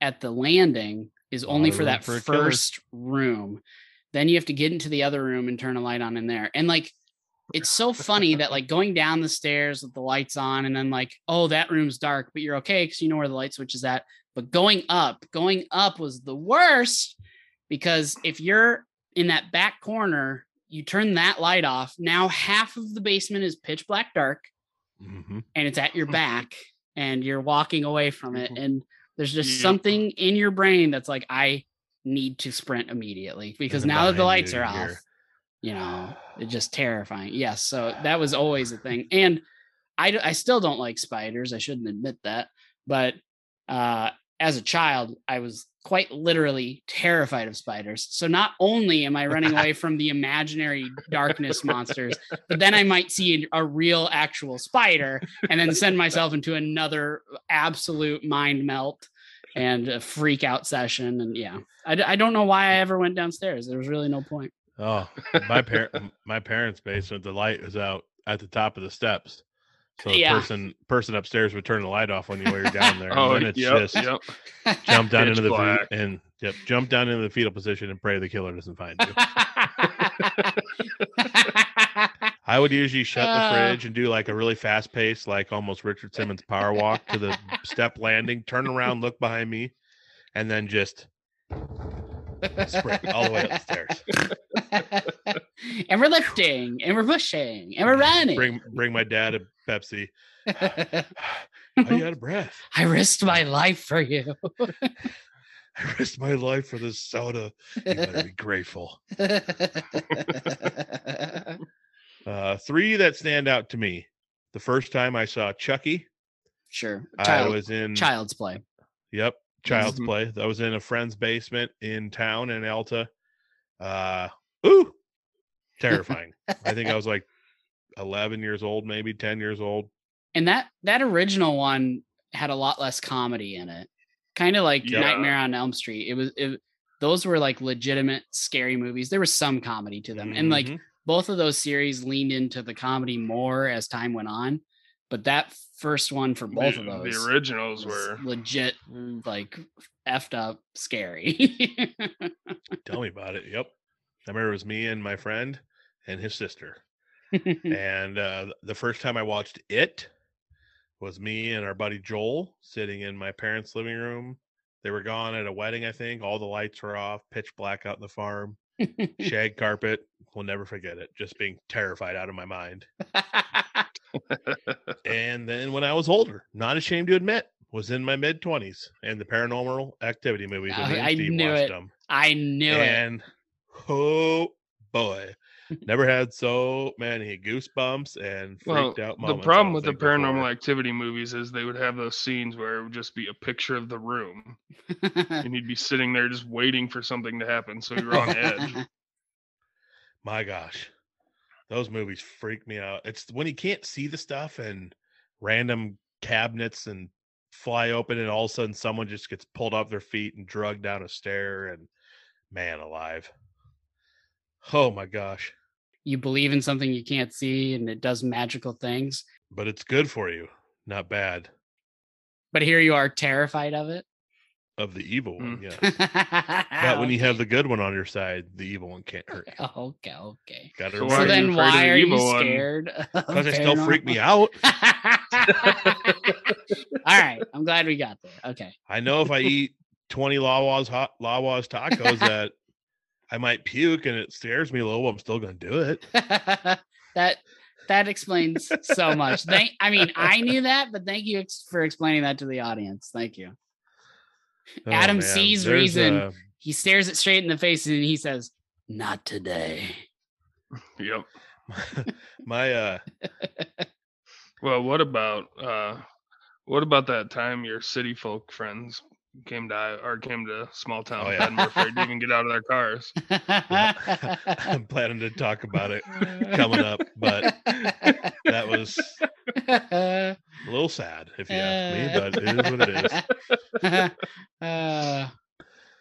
at the landing is only for that for first room. Then you have to get into the other room and turn a light on in there. And like it's so funny that like going down the stairs with the lights on and then like oh that room's dark but you're okay because you know where the light switch is at. But going up going up was the worst because if you're in that back corner you turn that light off now half of the basement is pitch black dark hmm and it's at your back and you're walking away from it Mhm. and there's just Yep. something in your brain that's like i need to sprint immediately because now that the lights are off you know it's just terrifying yes so that was always a thing and I, I still don't like spiders i shouldn't admit that but uh as a child i was quite literally terrified of spiders. So not only am i running away from the imaginary darkness monsters but then i might see a real actual spider and then send myself into another absolute mind melt and a freak out session. And yeah I don't know why i ever went downstairs. There was really no point. Oh, my parent, my parents' basement, the light was out at the top of the steps. So the Yeah. person person upstairs would turn the light off when you were down there. Oh, and then it's yep, just yep. jump down into the black. fe- and yep, jump down into the fetal position and pray the killer doesn't find you. I would usually shut Uh. the fridge and do like a really fast pace, like almost Richard Simmons power walk to the step landing, turn around, look behind me, and then just all the way up the stairs. and we're lifting and we're pushing and we're running. Bring bring my dad a Pepsi. Are you out of breath? I risked my life for you. I risked my life for this soda. You better be grateful. Uh, three that stand out to me. The first time I saw Chucky, sure. I Child, was in child's play. Yep, child's Mhm. play. I was in a friend's basement in town in Alta. Uh, ooh, terrifying. I think I was like 11 years old, maybe 10 years old. And that that original one had a lot less comedy in it. Kind of like Yeah. Nightmare on Elm Street. It was it, those were like legitimate scary movies. There was some comedy to them. And like Mhm. both of those series leaned into the comedy more as time went on. But that first one for both the, of those The originals were legit like effed up scary. tell me about it. Yep. I remember it was me and my friend and his sister. and uh, the first time I watched it was me and our buddy Joel sitting in my parents' living room. They were gone at a wedding, I think. All the lights were off, pitch black out in the farm. shag carpet. we'll never forget it. Just being terrified out of my mind. And then when I was older, not ashamed to admit, was in my mid twenties, and the Paranormal Activity movies. Oh, I, Steve knew it. them. I knew it. and oh boy, never had so many goosebumps and freaked Well, out the moments. I problem with the think, before. paranormal activity movies is they would have those scenes where it would just be a picture of the room and you'd be sitting there just waiting for something to happen. So you're on edge. My gosh, those movies freak me out. It's when you can't see the stuff and random cabinets and fly open, and all of a sudden someone just gets pulled off their feet and drugged down a stair. And man, alive. Oh my gosh. you believe in something you can't see and it does magical things, But it's good for you, not bad. but here you are terrified of it. Of the evil one, Mm. yeah. But when you have the good one on your side, the evil one can't hurt you. okay, okay. Got to So So Why are you then why are you scared? because they still freak me out. All right, I'm glad we got there. Okay. I know if I eat 20 Lawas hot Lawas tacos that I might puke and it scares me a little, I'm still gonna do it. that that explains so much. Thank I mean, I knew that, but thank you ex- for explaining that to the audience. Thank you. Oh, Adam man, sees there's, reason. uh, He stares it straight in the face and he says, "Not today." Yep. my uh Well, what about uh what about that time your city folk friends came to or came to small town Oh, yeah. and were afraid to even get out of their cars? yeah, I'm planning to talk about it coming up, but that was a little sad if you ask me, but it is what it is. Uh,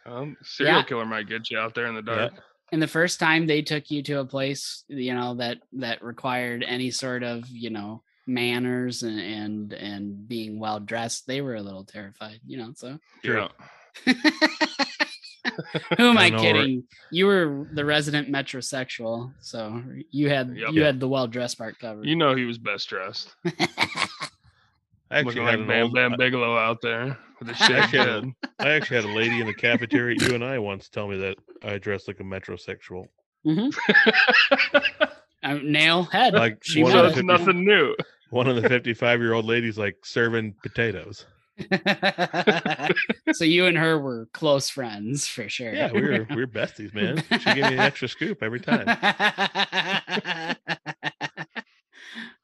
Um, serial Yeah. killer might get you out there in the Yeah. dark. and the first time they took you to a place, you know that that required any sort of you know manners and and, and being well dressed, they were a little terrified. You know, so Yeah. who am I, I know, right? kidding? You were the resident metrosexual, so you had Yep. you had the well dressed part covered. You know he was best dressed. I Looking actually had like an Bam old, Bam Bigelow out there with a I shaved actually a- head. I actually had a lady in the cafeteria at UNI once tell me that I dressed like a metrosexual. Mhm. Uh, nail head. Like she one so of was. the it's 50 nothing new. One of the 55 year old ladies like serving potatoes. so you and her were close friends for sure. Yeah, we were we were besties, man. She gave me an extra scoop every time.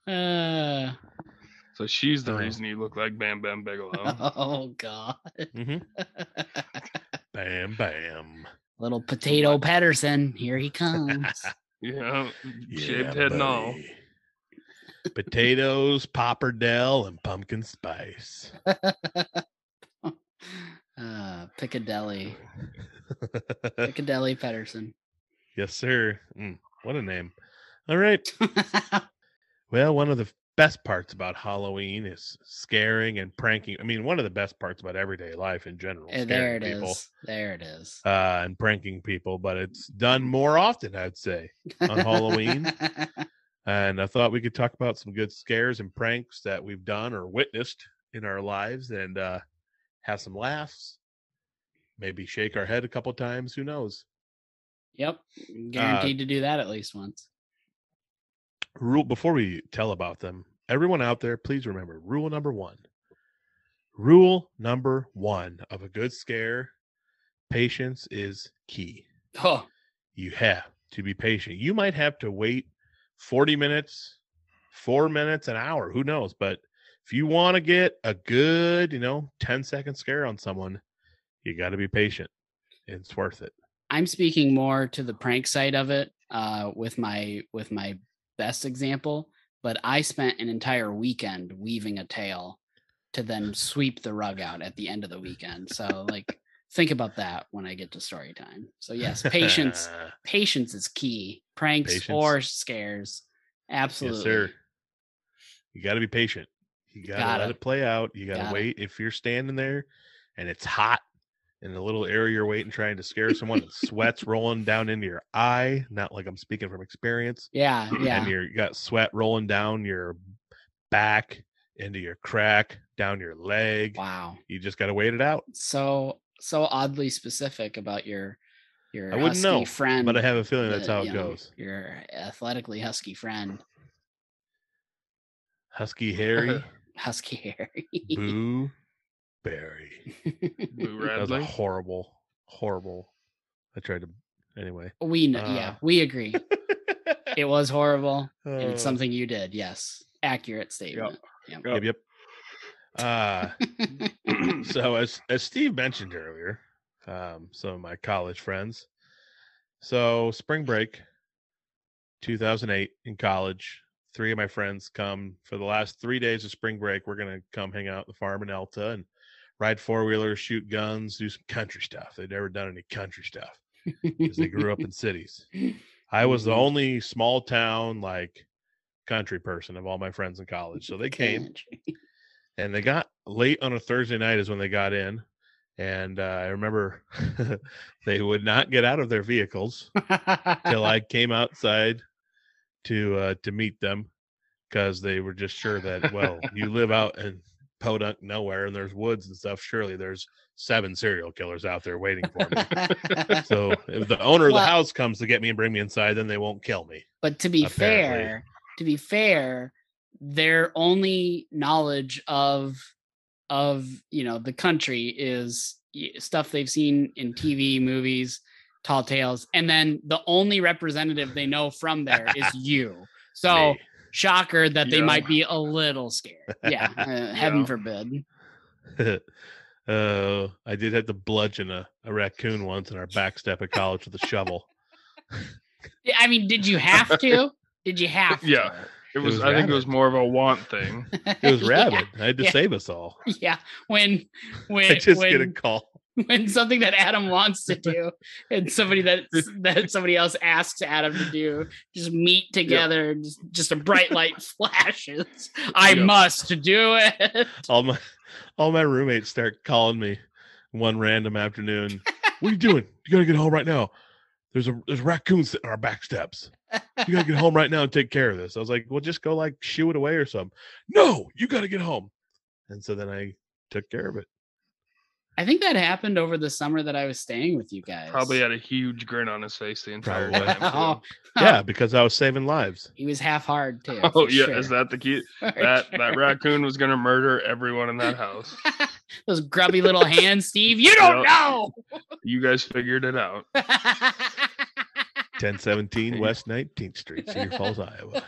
Uh, So she's the Oh. reason you look like Bam Bam Bigelow. oh god. hmm Bam, bam. Little potato Patterson, here he comes. yeah, Yeah, shaved head and all. Potatoes, popperdell, and pumpkin spice. uh, Piccadilly, Piccadilly Patterson. yes, sir. Mm, what a name. All right. Well, one of the best parts about Halloween is scaring and pranking. I mean, one of the best parts about everyday life in general. Eh, there it is. people, There it is. Uh, and pranking people, but it's done more often, I'd say. on Halloween. And I thought we could talk about some good scares and pranks that we've done or witnessed in our lives and uh, have some laughs. Maybe shake our head a couple times. Who knows? yep, Uh, guaranteed to do that at least once. Rule before we tell about them, everyone out there, please remember rule number one. Rule number one of a good scare patience is key. Oh, You have to be patient. You might have to wait 40 minutes, four minutes, an hour, who knows? But if you want to get a good, you know, 10 second scare on someone, you got to be patient. It's worth it. I'm speaking more to the prank side of it uh, with my with my best example. But I spent an entire weekend weaving a tale to then sweep the rug out at the end of the weekend. So like think about that when I get to story time. So yes, patience patience is key. Pranks Patience. or scares. Absolutely. Yes, sir. You got to be patient. You got to let it play out. You got to wait. If you're standing there and it's hot in the little area you're waiting, trying to scare someone, and sweat's rolling down into your eye, not like I'm speaking from experience. Yeah, and yeah. you're, you got sweat rolling down your back into your crack down your leg Wow. you just got to wait it out So so oddly specific about your your I wouldn't husky know, friend. but I have a feeling that's how it you know, goes. Your athletically husky friend, Husky Harry, Husky Harry. Boo Barry, Boo That was a horrible, horrible. I tried to anyway. we know, Uh, yeah, we agree. It was horrible. and Uh, it's something you did. Yes, accurate statement. Yep, yep. Uh, so as as Steve mentioned earlier, um, some of my college friends. So spring break, 2008 in college. Three of my friends come for the last three days of spring break. We're gonna come hang out at the farm in Alta and ride four wheelers, shoot guns, do some country stuff. They'd never done any country stuff because they grew up in cities. I was the only small town like country person of all my friends in college. So they came and they got late on a Thursday night is when they got in. And uh, I remember they would not get out of their vehicles till I came outside to uh, to meet them because they were just sure that well, you live out in podunk nowhere and there's woods and stuff. Surely there's seven serial killers out there waiting for me. so if the owner of the house comes to get me and bring me inside, then they won't kill me. But to be Apparently. fair, to be fair, their only knowledge of of you know the country is stuff they've seen in TV, movies, tall tales, and then the only representative they know from there is you. So shocker that they might be a little scared. Yeah, uh, heaven forbid. uh, I did have to bludgeon a, a raccoon once in our back step at college with a shovel. I mean, did you have to? Did you have to? Yeah. It was, was I think it was more of a want thing. It was Yeah, rabid. I had to yeah. save us all. Yeah, when when I just when, get a call. when something that Adam wants to do and somebody that that somebody else asks Adam to do just meet together and just, just a bright light flashes. I Yep. must do it. All my all my roommates start calling me one random afternoon. What are you doing? You gotta get home right now. There's a there's raccoons sitting on our back steps. You gotta get home right now and take care of this. I was like, well, just go like shoo it away or something. No, you gotta get home. And so then I took care of it. I think that happened over the summer that I was staying with you guys. Probably had a huge grin on his face the entire Probably. time. Oh. Yeah, because I was saving lives. he was half hard too. Oh yeah, sure. is that the key? For That that raccoon was gonna murder everyone in that house. Those grubby little hands, Steve. You don't Yep. know. You guys figured it out. 1017 West 19th Street, Cedar Falls, Iowa.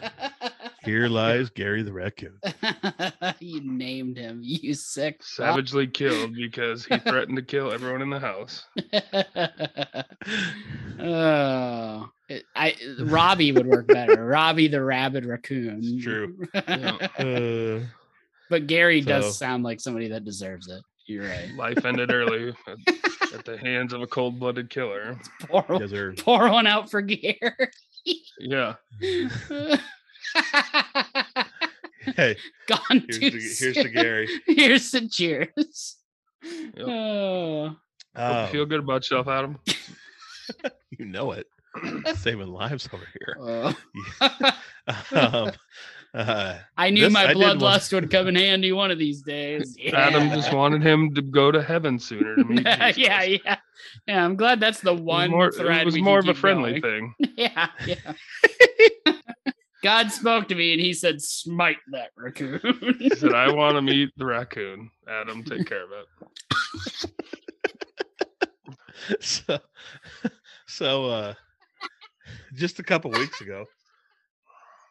Here lies Gary the raccoon. you named him. You sick. fuck. Savagely killed because he threatened to kill everyone in the house. oh, it- I Robbie would work better. Robbie the rabid raccoon. It's true. Yeah. Uh, but Gary So- does sound like somebody that deserves it. You're right. Life ended early at, at the hands of a cold-blooded killer. Pour, yes, sir. pour one out for Gary. Yeah. Hey, Gone here's too the, here's to. Gary. Here's the cheers. Yep. Oh. Hope Oh, feel good about yourself, Adam. you know it. Saving lives over here. Oh. Um, uh, I knew This- my I did one- bloodlust would come in handy one of these days. Adam just wanted him to go to heaven sooner to meet yeah, yeah, yeah. Yeah, I'm glad that's the It was one more, thread it was we more of a friendly going. thing. Yeah, yeah. God spoke to me and he said, "Smite that raccoon." He said, I want to meet the raccoon. Adam, take care of it. so, so uh, just a couple weeks ago,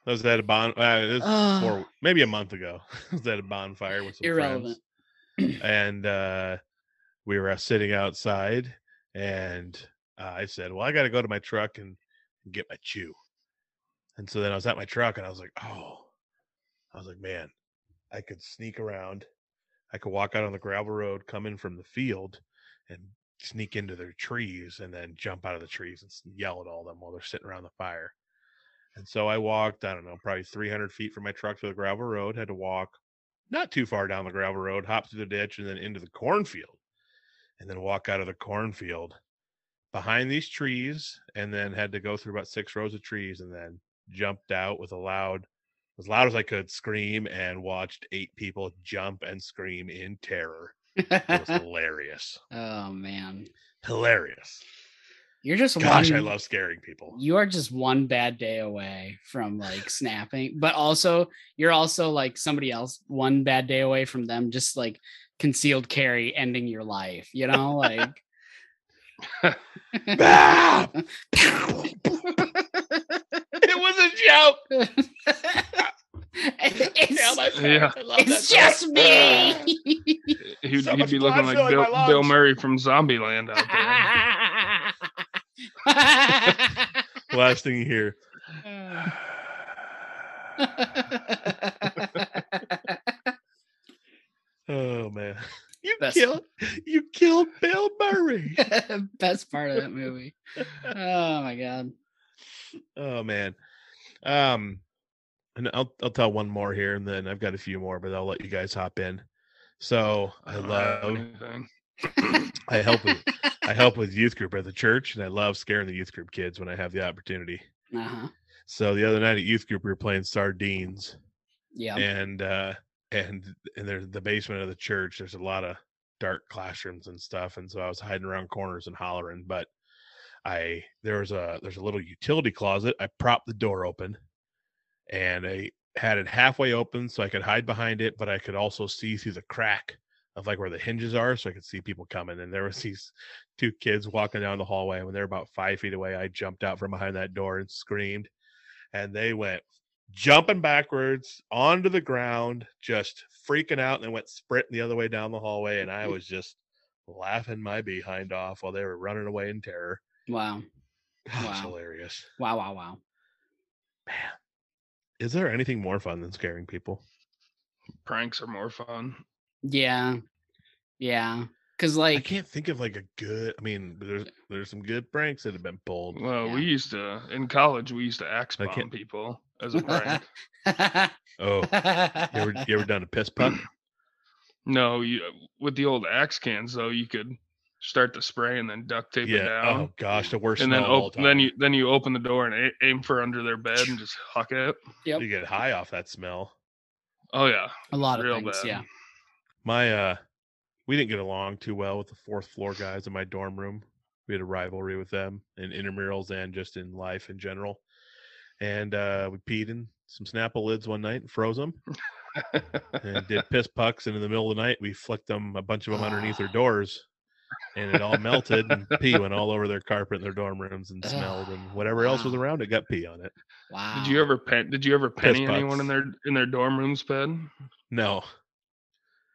I was at a bon. Uh, Ah. four, maybe a month ago. I was at a bonfire with some Irrelevant. friends, and uh, we were uh, sitting outside, and uh, I said, "Well, I got to go to my truck and get my chew." And so then I was at my truck, and I was like, "Oh," I was like, "Man, I could sneak around. I could walk out on the gravel road, come in from the field, and sneak into their trees, and then jump out of the trees and yell at all them while they're sitting around the fire." And so I walked, I don't know, probably 300 feet from my truck to the gravel road, had to walk not too far down the gravel road, hop through the ditch, and then into the cornfield, and then walk out of the cornfield behind these trees, and then had to go through about six rows of trees, and then jumped out with a loud, as loud as I could, scream, and watched eight people jump and scream in terror. It was hilarious. oh man. Hilarious. You're just Gosh, one, I love scaring people. you are just one bad day away from like snapping, but also you're also like somebody else one bad day away from them just like concealed carry ending your life, you know, like it was a joke. it's, Nail my Yeah. I love it's just song. me. He'd, So he'd be looking like filling my Bill, Bill. Murray from Zombieland out there. Last thing you hear. Oh man. You Best- killed you killed Bill Murray. Best part of that movie. Oh my god. oh man. Um and I'll I'll tell one more here and then I've got a few more, but I'll let you guys hop in. So I don't love anything. I help with I help with youth group at the church and I love scaring the youth group kids when I have the opportunity. Uh-huh. So the other night at youth group we were playing sardines Yeah. and uh and in there's the basement of the church there's a lot of dark classrooms and stuff and so i was hiding around corners and hollering but i there was a there's a little utility closet i propped the door open and i had it halfway open so i could hide behind it but i could also see through the crack of like where the hinges are so i could see people coming and there was these two kids walking down the hallway when they're about five feet away i jumped out from behind that door and screamed and they went jumping backwards onto the ground, just freaking out, and then went sprinting the other way down the hallway. And I was just laughing my behind off while they were running away in terror. Wow. It was Wow. hilarious. Wow. Wow. Wow. Is there anything more fun than scaring people? Pranks are more fun. Yeah. Yeah. Cause like, I like can't think of like a good. I mean, there's there's some good pranks that have been pulled. Well, we used to in college. We used to axe I bomb can't- people as a prank. Oh, you ever you ever done a piss puck? no, you uh, with the old axe cans though, you could start the spray and then duct tape it Yeah. Oh down. Oh gosh, the worst. and then smell of all op- then you then you open the door and a- aim for under their bed and just huck it. Yep. you get high off that smell. Oh yeah, a lot of real things. bad. Yeah. My uh we didn't get along too well with the fourth floor guys in my dorm room we had a rivalry with them in intramurals and just in life in general and uh we peed in some snapple lids one night and froze them and did piss pucks and in the middle of the night we flicked them a bunch of them underneath their doors and it all melted and pee went all over their carpet in their dorm rooms and smelled and whatever else was around it got pee on it Wow. Did you ever pen? Did you ever penny anyone in their in their dorm rooms, Ben? no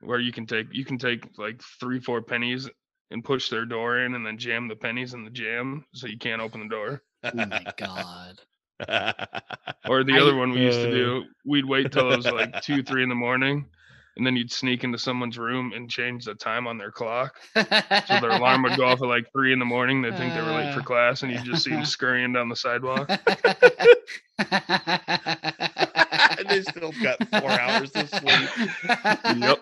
Where you can take you can take like three four pennies and push their door in and then jam the pennies in the jam so you can't open the door. Oh my god. Or the I- other one we used to Uh. do, we'd wait till it was like two three in the morning, and then you'd sneak into someone's room and change the time on their clock. So their alarm would go off at like three in the morning. They'd think they were late for Uh. class, and you'd just see them scurrying down the sidewalk. they still got four hours of sleep Yep.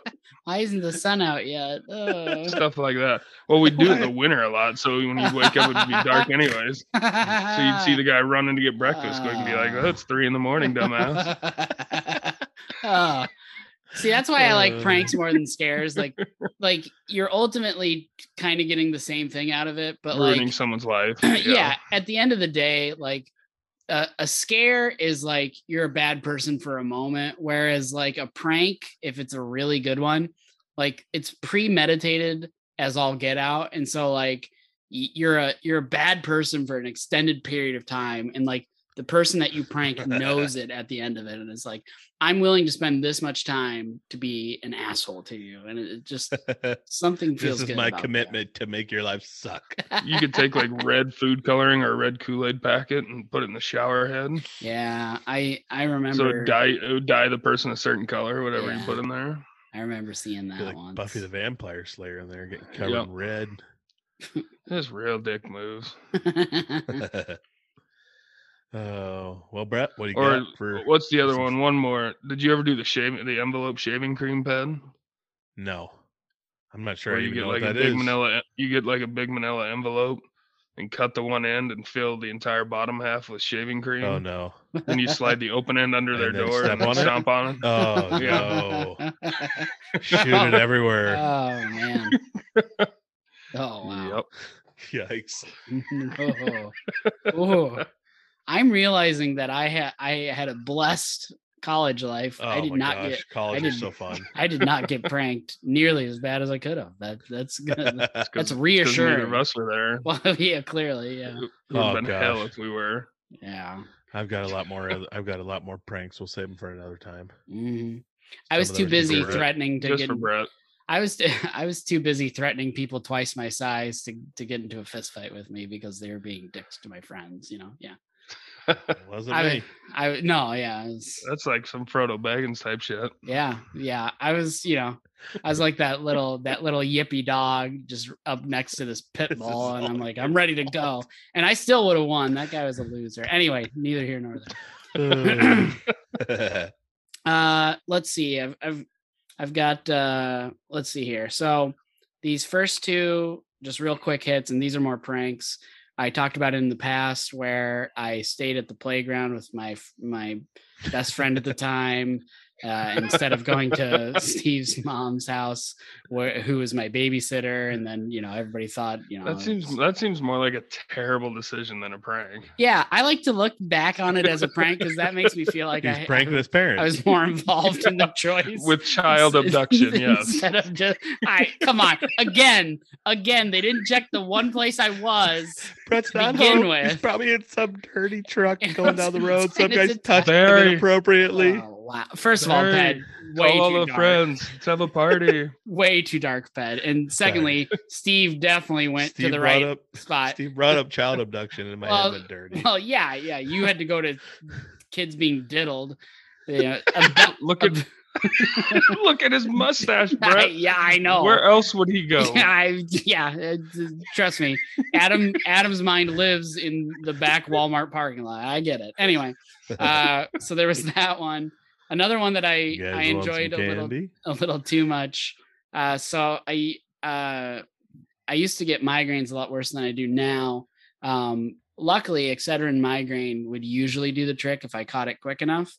Why isn't the sun out yet? Oh. Stuff like that. Well, we'd do it in the winter a lot, so when you'd wake up, it'd be dark anyways. So you'd see the guy running to get breakfast, going to be like. "Oh, it's three in the morning, dumbass." oh. See, that's why I like Uh. pranks more than scares. Like, like you're ultimately kind of getting the same thing out of it, but Ruining like, someone's life. yeah. at the end of the day, like a, a scare is like you're a bad person for a moment, whereas like a prank, if it's a really good one, like it's premeditated as all get out, and so like you're a you're a bad person for an extended period of time, and like the person that you prank knows it at the end of it, and it's like I'm willing to spend this much time to be an asshole to you, and it, it just something feels this is good my about that. commitment to make your life suck You could take like red food coloring or a red Kool Aid packet and put it in the shower head. Yeah, I I remember. So it dye it would dye the person a certain color, whatever you put in there. I remember seeing that like once. Buffy the Vampire Slayer in there getting covered Yep. in red. That's real dick moves. Oh well, Brett, what do you Or got for? what's the other one? One more. Did you ever do the shaving the envelope shaving cream pen? No, I'm not sure. Where I you even get know like what a big is. manila you get like a big manila envelope and cut the one end and fill the entire bottom half with shaving oh, cream. Oh no! And you slide the open end under their then door and then on it? stomp on it. Oh Yeah. no! Shoot it everywhere. Oh man. Oh wow. Yep. Yikes! oh. Oh. I'm realizing that I had I had a blessed college life. Oh I did my not gosh, get college I is so fun. I did not get pranked nearly as bad as I could have. That that's good. That's 'Cause- 'cause reassuring. of us were there. Well, yeah, clearly, yeah, It would have Oh, been hell gosh. if we were. yeah. I've got a lot more. I've got a lot more pranks. We'll save them for another time. Mhm. I was too busy great. threatening to Just get. for Brett. I was I was too busy threatening people twice my size to to get into a fist fight with me because they were being dicks to my friends. You know, yeah. It wasn't I me. I no, yeah, was- That's like some Frodo Baggins type shit. yeah, yeah. I was, you know, I was like that little that little yippy dog just up next to this pit bull, and I'm like, I'm ready to go, and I still would have won. That guy was a loser. Anyway, neither here nor there. uh let's see i've i've i've got uh let's see here so these first two just real quick hits and these are more pranks i talked about it in the past where i stayed at the playground with my my best friend at the time uh, instead of going to Steve's mom's house, where who was my babysitter, and then you know everybody thought you know That seems that seems more like a terrible decision than a prank. yeah. I like to look back on it as a prank because that makes me feel like He's I, pranking his parents. I was more involved in the choice With child abduction, yes. Instead of just, I come on again, again. They didn't check the one place I was. Brett's not home. with. He's probably in some dirty truck going down the road. Some saying? It's guy's a touching Very- him inappropriately. Oh, wow. First of all, Very- way Call all the dark. friends. Let's have a party. Way too dark, Ped. And secondly, Steve definitely went Steve to the right up, spot. Steve brought up child abduction, and my Well, head went dirty. Well, yeah, yeah. You had to go to kids being diddled. Yeah, abduct- Look at look at his mustache, Brett. yeah, I know. Where else would he go? Yeah, I, yeah. uh, Trust me, Adam. Adam's mind lives in the back Walmart parking lot. I get it. Anyway, uh, so there was that one. Another one that I I enjoyed a little a little too much. Uh, so I uh, I used to get migraines a lot worse than I do now. Um, luckily, Excedrin migraine would usually do the trick if I caught it quick enough.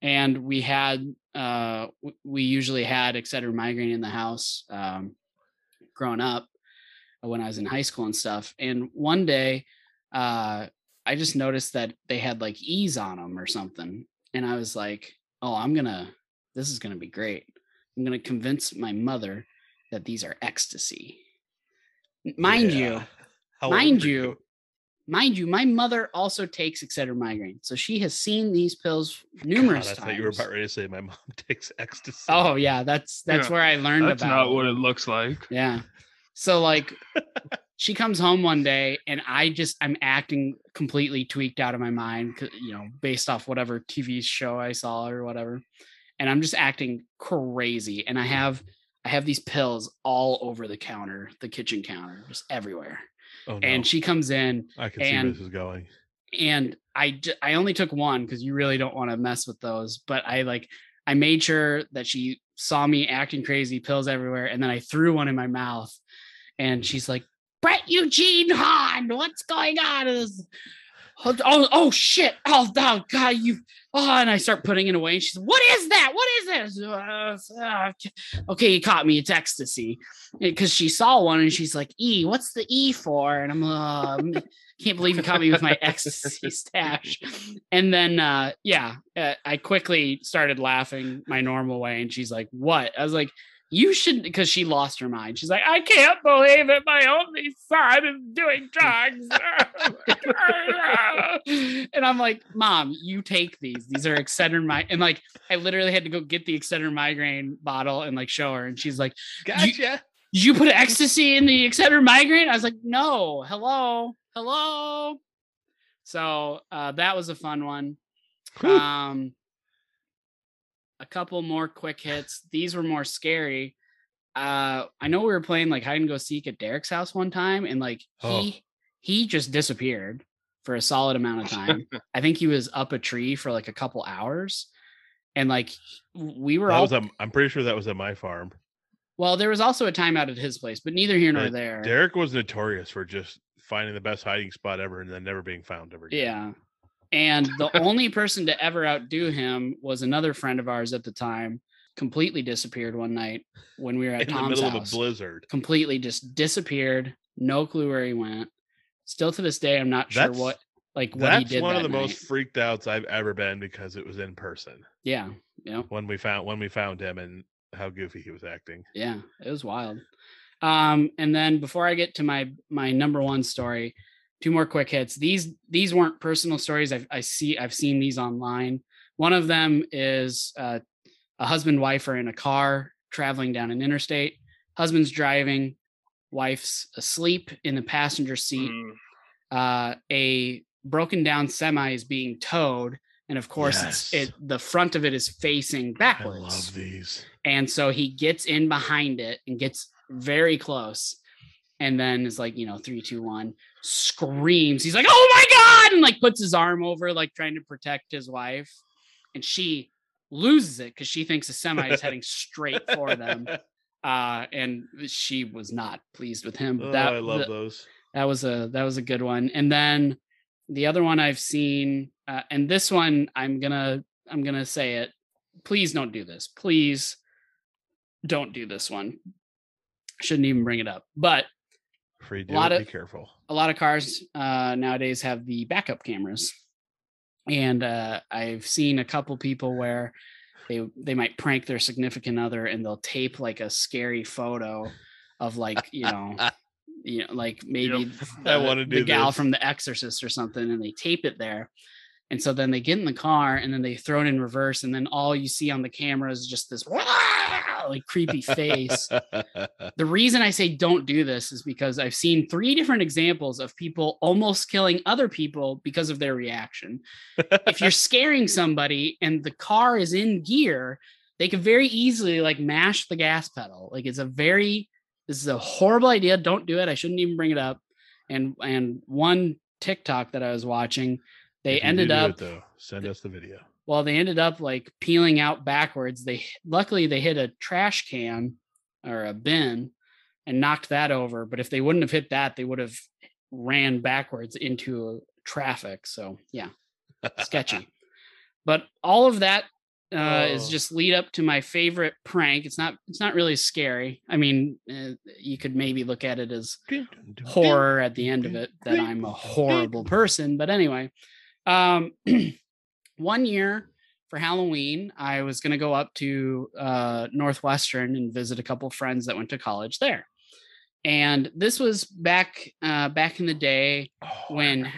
And we had uh, we usually had Excedrin migraine in the house um, growing up when I was in high school and stuff. And one day, uh, I just noticed that they had like E's on them or something, and I was like, "Oh, I'm gonna. This is gonna be great. I'm gonna convince my mother that these are ecstasy." N- Mind you, How mind were you, mind you, my mother also takes Excedrin migraine, so she has seen these pills numerous God, I times. thought you were about ready to say my mom takes ecstasy. Oh yeah, that's that's Yeah, where I learned That's about. not it. what it looks like. Yeah. So like she comes home one day and I just I'm acting completely tweaked out of my mind, you know, based off whatever TV show I saw or whatever. And I'm just acting crazy and I have I have these pills all over the counter, the kitchen counter, just everywhere. Oh, no. And she comes in I can see where this is going. and I I only took one because you really don't want to mess with those. But I like I made sure that she saw me acting crazy, pills everywhere, and then I threw one in my mouth, and mm. she's like, "Brett Eugene Hahn, what's going on?" Oh, oh, oh shit! Oh, oh God, you! Oh, and I start putting it away. And she's, "What is that? What is this?" Uh, okay, you caught me. It's ecstasy, because she saw one and she's like, "E, what's the E for?" And I'm, uh, can't believe you caught me with my ecstasy stash. And then, uh, yeah, uh, I quickly started laughing my normal way. And she's like, What? I was like, You shouldn't, because she lost her mind. She's like, I can't believe it. My only son is doing drugs. and I'm like, Mom, you take these. These are Excedrin migraine. And like, I literally had to go get the Excedrin migraine bottle and like show her. And she's like, Gotcha. did you put ecstasy in the Excedrin migraine? I was like, no, hello, hello. So uh, that was a fun one. Whew. Um, a couple more quick hits. These were more scary. Uh, I know we were playing like hide and go seek at Derek's house one time, and like Oh. he he just disappeared for a solid amount of time. I think he was up a tree for like a couple hours, and like we were That all was a, I'm pretty sure that was at my farm. well. There was also a timeout at his place, but neither here nor there. Derek was notorious for just finding the best hiding spot ever and then never being found ever again. Yeah. And the only person to ever outdo him was another friend of ours at the time, completely disappeared one night when we were at in the middle house. of a blizzard. completely just disappeared. No clue where he went. Still to this day, I'm not sure That's- what like what he That's did. one of that the most freaked outs I've ever been because it was in person Yeah, yeah, when we found when we found him and how goofy he was acting. yeah. It was wild. Um, and then before I get to my my number one story, two more quick hits. These these weren't personal stories. I've I see I've seen these online. One of them is uh, a husband wife are in a car traveling down an interstate. Husband's driving, wife's asleep in the passenger seat. Mm, uh, a broken down semi is being towed, and of course, Yes. it's it the front of it is facing backwards, I love these. and so he gets in behind it and gets very close, and then is like, you know, three, two, one, screams. He's like, "Oh my god!" and like puts his arm over, like trying to protect his wife, and she loses it because she thinks a semi is heading straight for them. Uh, and she was not pleased with him. Oh, that I love the- those. that was a that was a good one and then the other one i've seen uh, and this one i'm gonna i'm gonna say it please don't do this please don't do this one shouldn't even bring it up but Free do lot it, of- be careful. a lot of cars uh, nowadays have the backup cameras, and uh, I've seen a couple people where they they might prank their significant other and they'll tape like a scary photo of like you know you know like maybe I the- wanna do the gal this. from The Exorcist or something, and they tape it there. And so then they get in the car and then they throw it in reverse, and then all you see on the camera is just this like creepy face the reason I say don't do this is because I've seen three different examples of people almost killing other people because of their reaction. if you're scaring somebody and the car is in gear, they could very easily like mash the gas pedal. Like it's a very this is a horrible idea. Don't do it. I shouldn't even bring it up. And and one TikTok that I was watching, they ended up it, though. Send us the video. well they ended up like peeling out backwards they luckily they hit a trash can or a bin and knocked that over but if they wouldn't have hit that they would have ran backwards into traffic so yeah sketchy but all of that uh, is Oh. just lead up to my favorite prank it's not it's not really scary i mean uh, you could maybe look at it as horror at the end of it that I'm a horrible person. But anyway, um, one year for Halloween, I was going to go up to uh, Northwestern and visit a couple friends that went to college there. And this was back uh, back in the day Oh, when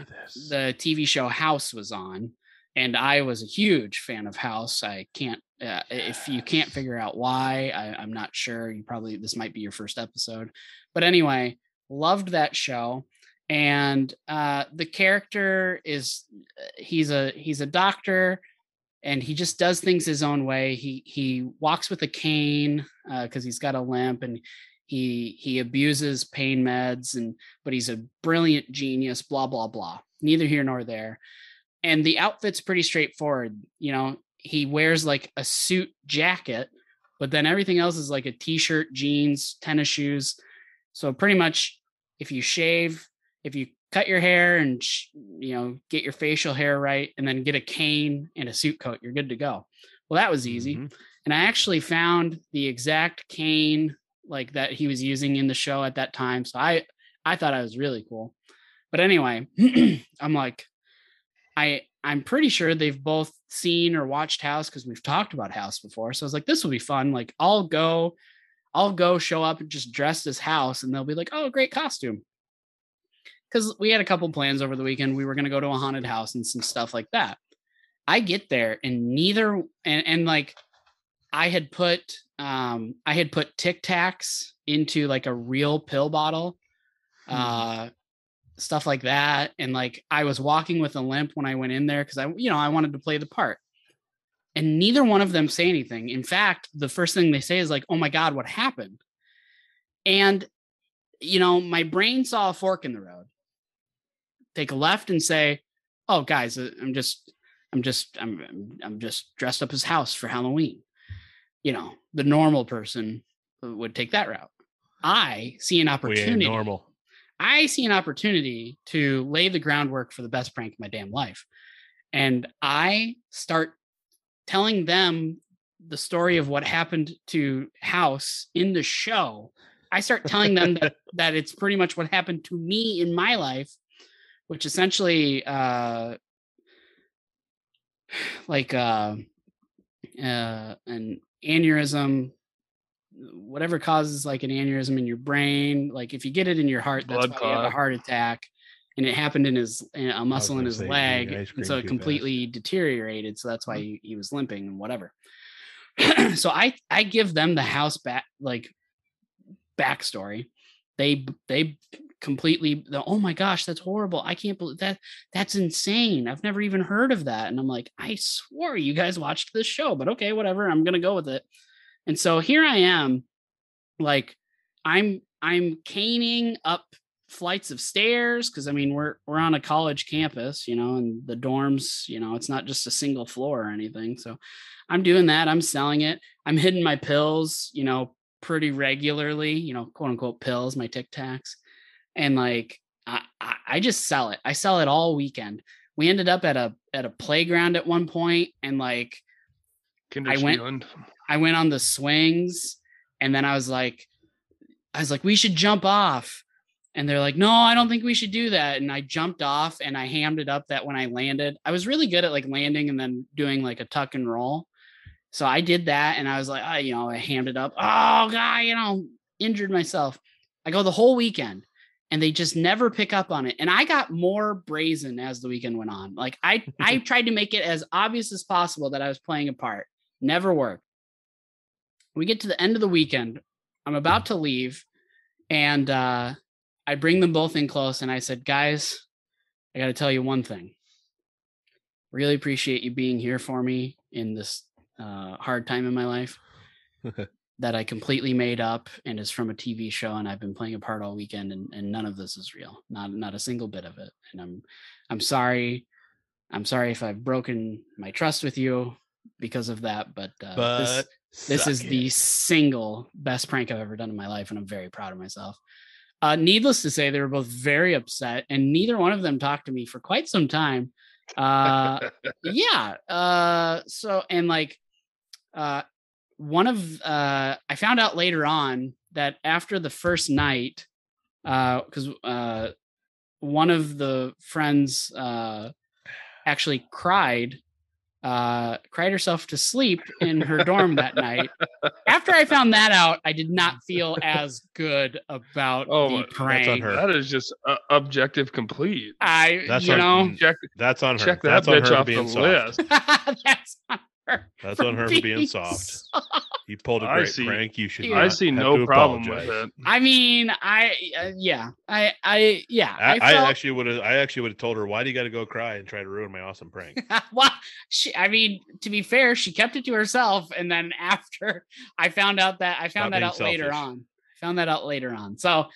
the TV show House was on, and I was a huge fan of House. I can't, uh, if you can't figure out why, I, I'm not sure. You probably this might be your first episode, but anyway, loved that show. And uh, the character is he's a he's a doctor, and he just does things his own way. He he walks with a cane because he's got a limp, and he he abuses pain meds and but he's a brilliant genius blah blah blah. Neither here nor there. And the outfit's pretty straightforward you know? He wears like a suit jacket but then everything else is like a t-shirt jeans tennis shoes. So pretty much if you shave if you cut your hair and you know get your facial hair right and then get a cane and a suit coat you're good to go well that was easy Mhm. and I actually found the exact cane like that he was using in the show at that time. So I I thought I was really cool. But anyway, I'm like I I'm pretty sure they've both seen or watched House because we've talked about House before. So I was like, this will be fun. Like I'll go, I'll go show up and just dress as House, and they'll be like, oh, great costume. Because we had a couple plans over the weekend. We were gonna go to a haunted house and some stuff like that. I get there and neither and and like I had put um I had put Tic Tacs into like a real pill bottle, Hmm. uh stuff like that. And like I was walking with a limp when I went in there because I you know I wanted to play the part. And neither one of them say anything. In fact, the first thing they say is like, "Oh my god, what happened?" And you know, my brain saw a fork in the road. Take a left and say, "Oh guys, uh, I'm just I'm just I'm I'm- just dressed up as house for Halloween." You know, the normal person would take that route. I see an opportunity. normal. I see an opportunity to lay the groundwork for the best prank of my damn life. And I start telling them the story of what happened to House in the show, I start telling them that, that it's pretty much what happened to me in my life, which essentially uh like uh, uh an aneurysm whatever causes like an aneurysm in your brain like if you get it in your heart that's Blood why you have a heart attack and it happened in his in a muscle in his say, leg and so it completely deteriorated so that's why he, he was limping and whatever. So i i give them the house back like backstory. They they completely the, oh my gosh that's horrible i can't believe that that's insane i've never even heard of that and i'm like i swore you guys watched this show but okay whatever i'm gonna go with it. And so here i am like i'm i'm caning up flights of stairs because i mean we're we're on a college campus you know and the dorms you know it's not just a single floor or anything so i'm doing that i'm selling it i'm hitting my pills you know pretty regularly you know quote unquote pills my tic tacs and like I, I just sell it i sell it all weekend we ended up at a at a playground at one point and like I went-. I went on the swings and then I was like, I was like, we should jump off. And they're like, no, I don't think we should do that. And I jumped off and I hammed it up that when I landed, I was really good at like landing and then doing like a tuck and roll. So I did that and I was like, I, you know, I hammed it up. Oh God, you know, injured myself. I go the whole weekend and they just never pick up on it. And I got more brazen as the weekend went on. Like I I tried to make it as obvious as possible that I was playing a part. Never worked. We get to the end of the weekend. I'm about to leave and uh I bring them both in close and I said, "Guys, I got to tell you one thing. Really appreciate you being here for me in this uh hard time in my life that I completely made up and is from a TV show and I've been playing a part all weekend and, and none of this is real. Not not a single bit of it. And I'm I'm sorry. I'm sorry if I've broken my trust with you because of that, but, uh, this, but this suck is it. the single best prank I've ever done in my life, and I'm very proud of myself. Uh, needless to say, they were both very upset, and neither one of them talked to me for quite some time. Uh, yeah. Uh, so and like, uh, one of uh, I found out later on that after the first night, uh, because uh, one of the friends uh actually cried uh cried herself to sleep in her dorm that night after i found that out i did not feel as good about Oh, the that's on her. that is just uh, objective complete. i That's you on- know Check That's on her. check that That's on bitch her off being the soft. list. that's on her That's on her for being soft. You pulled a great see- prank. You should. Yeah. I not see have no to problem apologize. with it. i mean i uh, yeah i i yeah I, I, felt- actually would have. I actually would have told her, "Why do you got to go cry and try to ruin my awesome prank?" well, she, I mean, to be fair, she kept it to herself, and then after I found out that I found that being out later on. Found that out later on. So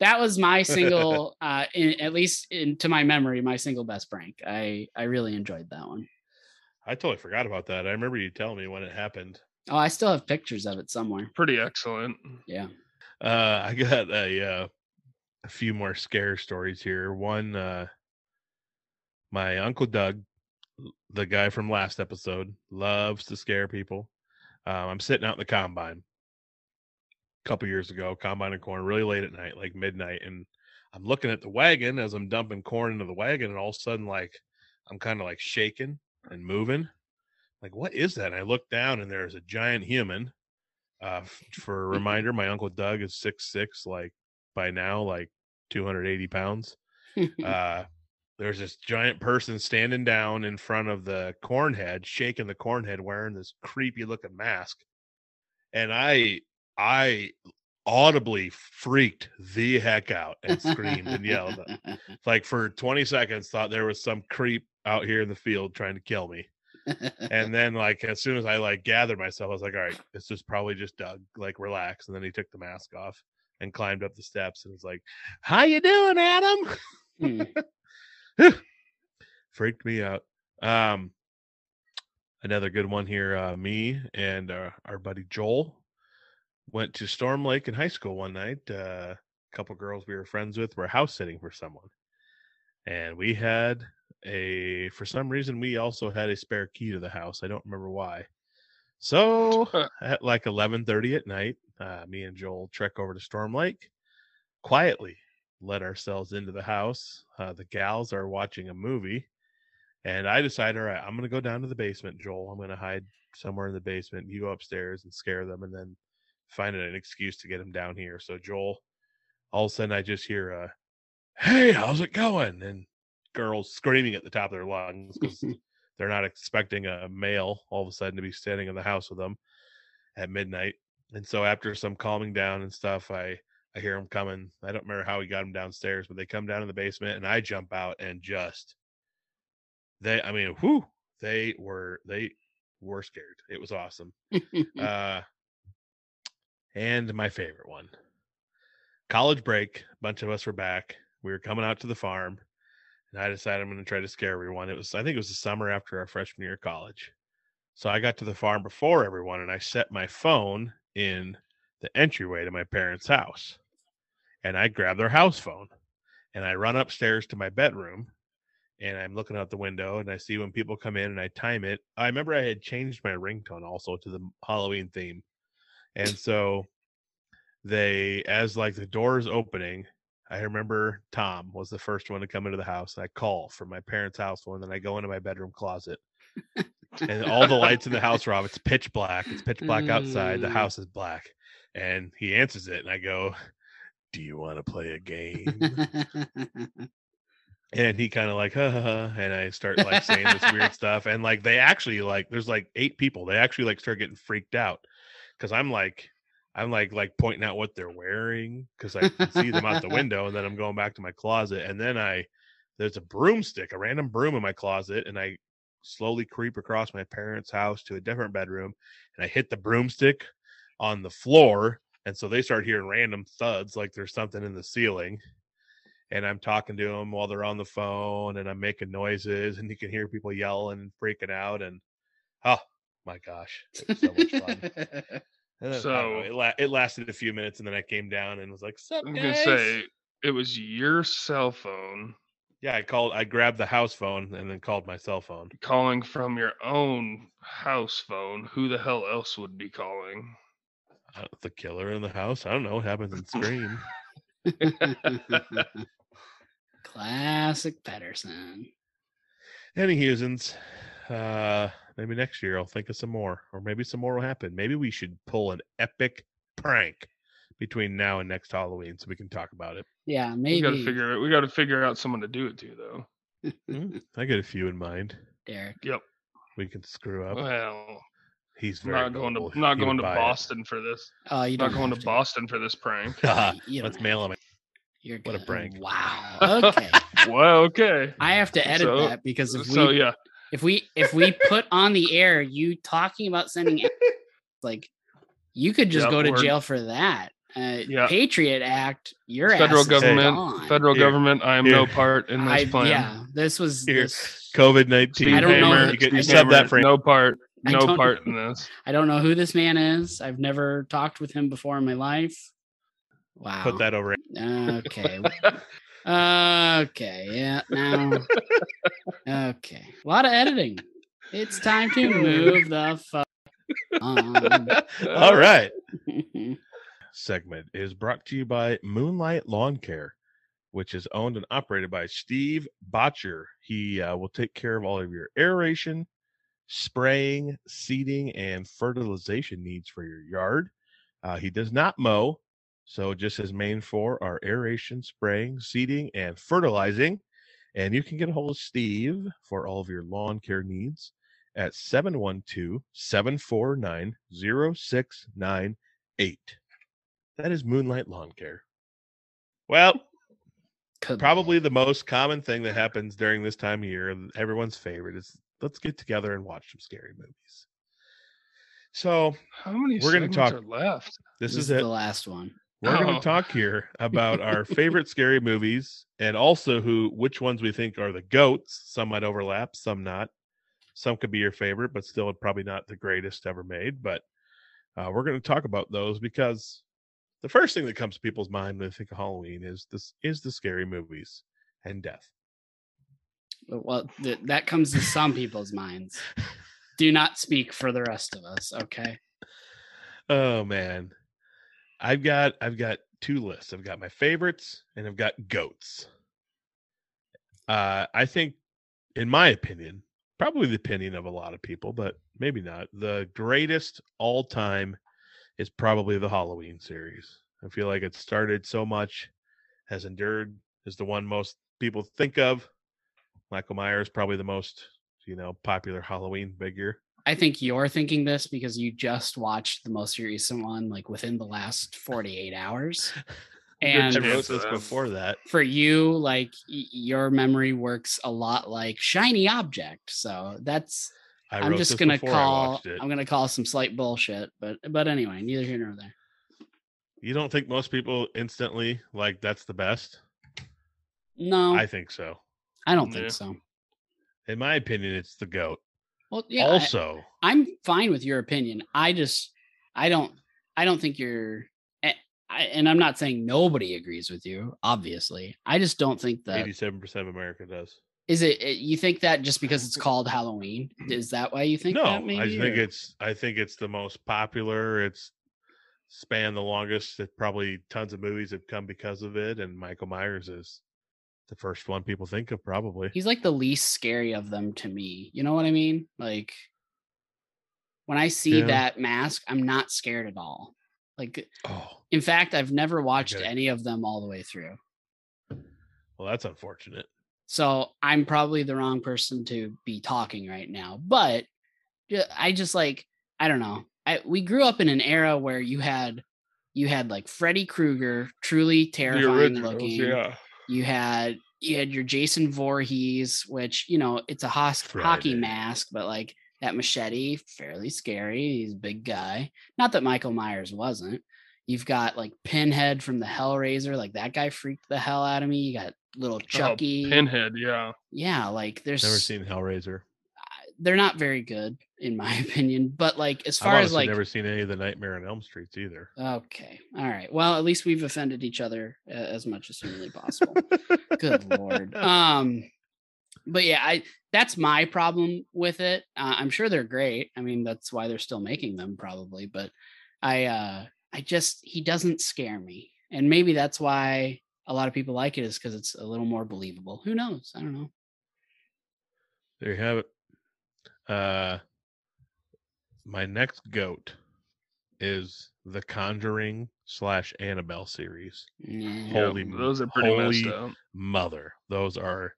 that was my single, uh, in, at least in, to my memory, my single best prank. I I really enjoyed that one. I totally forgot about that. I remember you telling me when it happened. Oh, I still have pictures of it somewhere. Pretty excellent. Yeah. Uh, I got a uh, a few more scare stories here. One, uh, my uncle Doug, the guy from last episode, loves to scare people. Um, I'm sitting out in the combine a couple years ago, combine and corn really late at night, like midnight, and I'm looking at the wagon as I'm dumping corn into the wagon, and all of a sudden, like I'm kind of like shaking and moving. Like, what is that? And I look down, and there's a giant human. Uh, for a reminder, my uncle Doug is six six, like by now, like 280 pounds. Uh, there's this giant person standing down in front of the cornhead, shaking the cornhead, wearing this creepy looking mask. And I, I audibly freaked the heck out and screamed and yelled. Like for 20 seconds, thought there was some creep out here in the field trying to kill me. And then, like, as soon as I like gathered myself, I was like, all right, this is probably just Doug. Like, relax. And then he took the mask off and climbed up the steps and was like, How you doing, Adam? Hmm. freaked me out. Um, another good one here. Uh, me and uh, our buddy Joel went to Storm Lake in high school one night. Uh, a couple girls we were friends with were house sitting for someone, and we had a for some reason we also had a spare key to the house. I don't remember why. So at like 11:30 at night, uh, me and Joel trek over to Storm Lake, quietly let ourselves into the house. Uh, the gals are watching a movie, and I decide, all right, I'm gonna go down to the basement, Joel. I'm gonna hide somewhere in the basement. You go upstairs and scare them, and then find an excuse to get them down here. So Joel, all of a sudden, I just hear, uh, "Hey, how's it going?" and girls screaming at the top of their lungs because they're not expecting a male all of a sudden to be standing in the house with them at midnight. And so after some calming down and stuff, I I hear them coming. I don't remember how we got them downstairs, but they come down in the basement and I jump out and just they I mean, whoo, they were they were scared. It was awesome. uh and my favorite one. College break, a bunch of us were back. We were coming out to the farm and I decided I'm going to try to scare everyone. It was, I think it was the summer after our freshman year of college. So I got to the farm before everyone and I set my phone in the entryway to my parents' house. And I grab their house phone and I run upstairs to my bedroom and I'm looking out the window and I see when people come in and I time it. I remember I had changed my ringtone also to the Halloween theme. And so they, as like the door is opening, I remember Tom was the first one to come into the house. I call from my parents' house and then I go into my bedroom closet. and all the lights in the house are off. It's pitch black. It's pitch black outside. The Mm. house is black. And he answers it and I go, Do you want to play a game? and he kind of like, ha, ha, ha, and I start like saying this weird stuff. And like they actually like there's like eight people. They actually like start getting freaked out because I'm like I'm like like pointing out what they're wearing because I can see them out the window, and then I'm going back to my closet, and then I there's a broomstick, a random broom in my closet, and I slowly creep across my parents' house to a different bedroom, and I hit the broomstick on the floor, and so they start hearing random thuds like there's something in the ceiling. And I'm talking to them while they're on the phone, and I'm making noises, and you can hear people yelling and freaking out. And oh my gosh, it was so much fun. And then, I know, So- it, la- it lasted a few minutes, and then I came down and was like, "Sup, I'm gonna say it was your cell phone yeah." I called. I grabbed the house phone and then called my cell phone. calling from your own house phone. Who the hell else would be calling? I don't- the killer in the house. I don't know what happens in Scream. Classic Pedersen. Any Husens, uh, maybe next year I'll think of some more, or maybe some more will happen. Maybe we should pull an epic prank between now and next Halloween so we can talk about it. Yeah, We got to figure it. We got to figure out someone to do it to, though. Mm, I got a few in mind. Derek. Yep. We can screw up. Well, He's very not going to not He going to buy it. Boston for this. Oh, you don't going have to Boston for this prank. Haha, You don't Let's mail him. You're What a prank. Wow. Okay. well, okay. I have to edit So- that because if So we yeah, if we if we put on the air you talking about sending like you could just Yeah, go to we're- jail for that. Uh, Yeah. Patriot Act, your federal ass government, gone. federal Here. government. I am no part in this I, plan. yeah, this was this, COVID nineteen. I don't know Hammer, who- You, get, you Steve sub that Hammer, for no part, no part in this. I don't know who this man is. I've never talked with him before in my life. Wow. put that over. Okay. okay. Yeah. Now. Okay. A lot of editing. It's time to move the fuck on. All right. segment is brought to you by Moonlight Lawn Care, which is owned and operated by Steve Botcher. He uh, will take care of all of your aeration, spraying, seeding, and fertilization needs for your yard. Uh, he does not mow, so just his main four are aeration, spraying, seeding, and fertilizing. And you can get a hold of Steve for all of your lawn care needs at 712 749 0698. That is Moonlight Lawn Care. Well, Good probably the most common thing that happens during this time of year, everyone's favorite, is let's get together and watch some scary movies. So How many We're gonna talk- are left? this, This is is it. the last one. We're going Oh. to talk here about our favorite scary movies and also who which ones we think are the goats. Some might overlap, some not. Some could be your favorite, but still probably not the greatest ever made. But uh, we're going to talk about those because the first thing that comes to people's mind when they think of Halloween is this is the scary movies and death. Well, th- that comes to some people's minds. Do not speak for the rest of us, okay? Oh man. I've got I've got two lists. I've got my favorites and I've got goats. Uh I think in my opinion, probably the opinion of a lot of people, but maybe not. The greatest all-time is probably the Halloween series. I feel like it started so much, has endured, is the one most people think of. Michael Myers probably the most, you know, popular Halloween figure. I think you're thinking this because you just watched the most recent one like within the last 48 hours. And I wrote this before that. for you, like y- your memory works a lot like shiny object. So that's I I'm just gonna call. I'm gonna call some slight bullshit. But but anyway, neither here nor there. You don't think most people instantly like that's the best? No, I I, think so. I don't Yeah. think so. In my opinion, it's the goat. Well, yeah, also, I'm fine with your opinion. I just I don't I don't think you're eh, I, and I'm not saying nobody agrees with you, obviously. I just don't think that eighty-seven percent of America does. is it, it- you think that just because it's called Halloween, is that why you think no, that maybe? I think or- it's I think it's the most popular. It's spanned the longest. It probably tons of movies have come because of it, and Michael Myers is the first one people think of. Probably. he's like the least scary of them to me. You know what I mean? Like when I see Yeah. that mask, I'm not scared at all. Like Oh, in fact, I've never watched Okay. any of them all the way through. well, that's unfortunate. So I'm probably the wrong person to be talking right now. But I just like I don't know. I we grew up in an era where you had you had like Freddy Krueger, truly terrifying originals, looking. yeah. You had you had your Jason Voorhees, which you know it's a hos- hockey mask, but like that machete, fairly scary. He's a big guy. Not that Michael Myers wasn't. You've got like Pinhead from the Hellraiser, like that guy freaked the hell out of me. You got little oh, Chucky. Oh, Pinhead, yeah. yeah, like there's Never seen Hellraiser. They're not very good in my opinion. But like as far as like never seen any of the Nightmare on Elm Streets either. okay, all right. Well, at least we've offended each other uh, as much as humanly possible. Good lord. Um, but yeah, I that's my problem with it. Uh, I'm sure they're great. I mean, that's why they're still making them probably. But I, uh, I just he doesn't scare me, and maybe that's why a lot of people like it is because it's a little more believable. Who knows? I don't know. There you have it. Uh, my next goat is the Conjuring slash Annabelle series. Yep, Holy those are pretty messed up. Mother, those are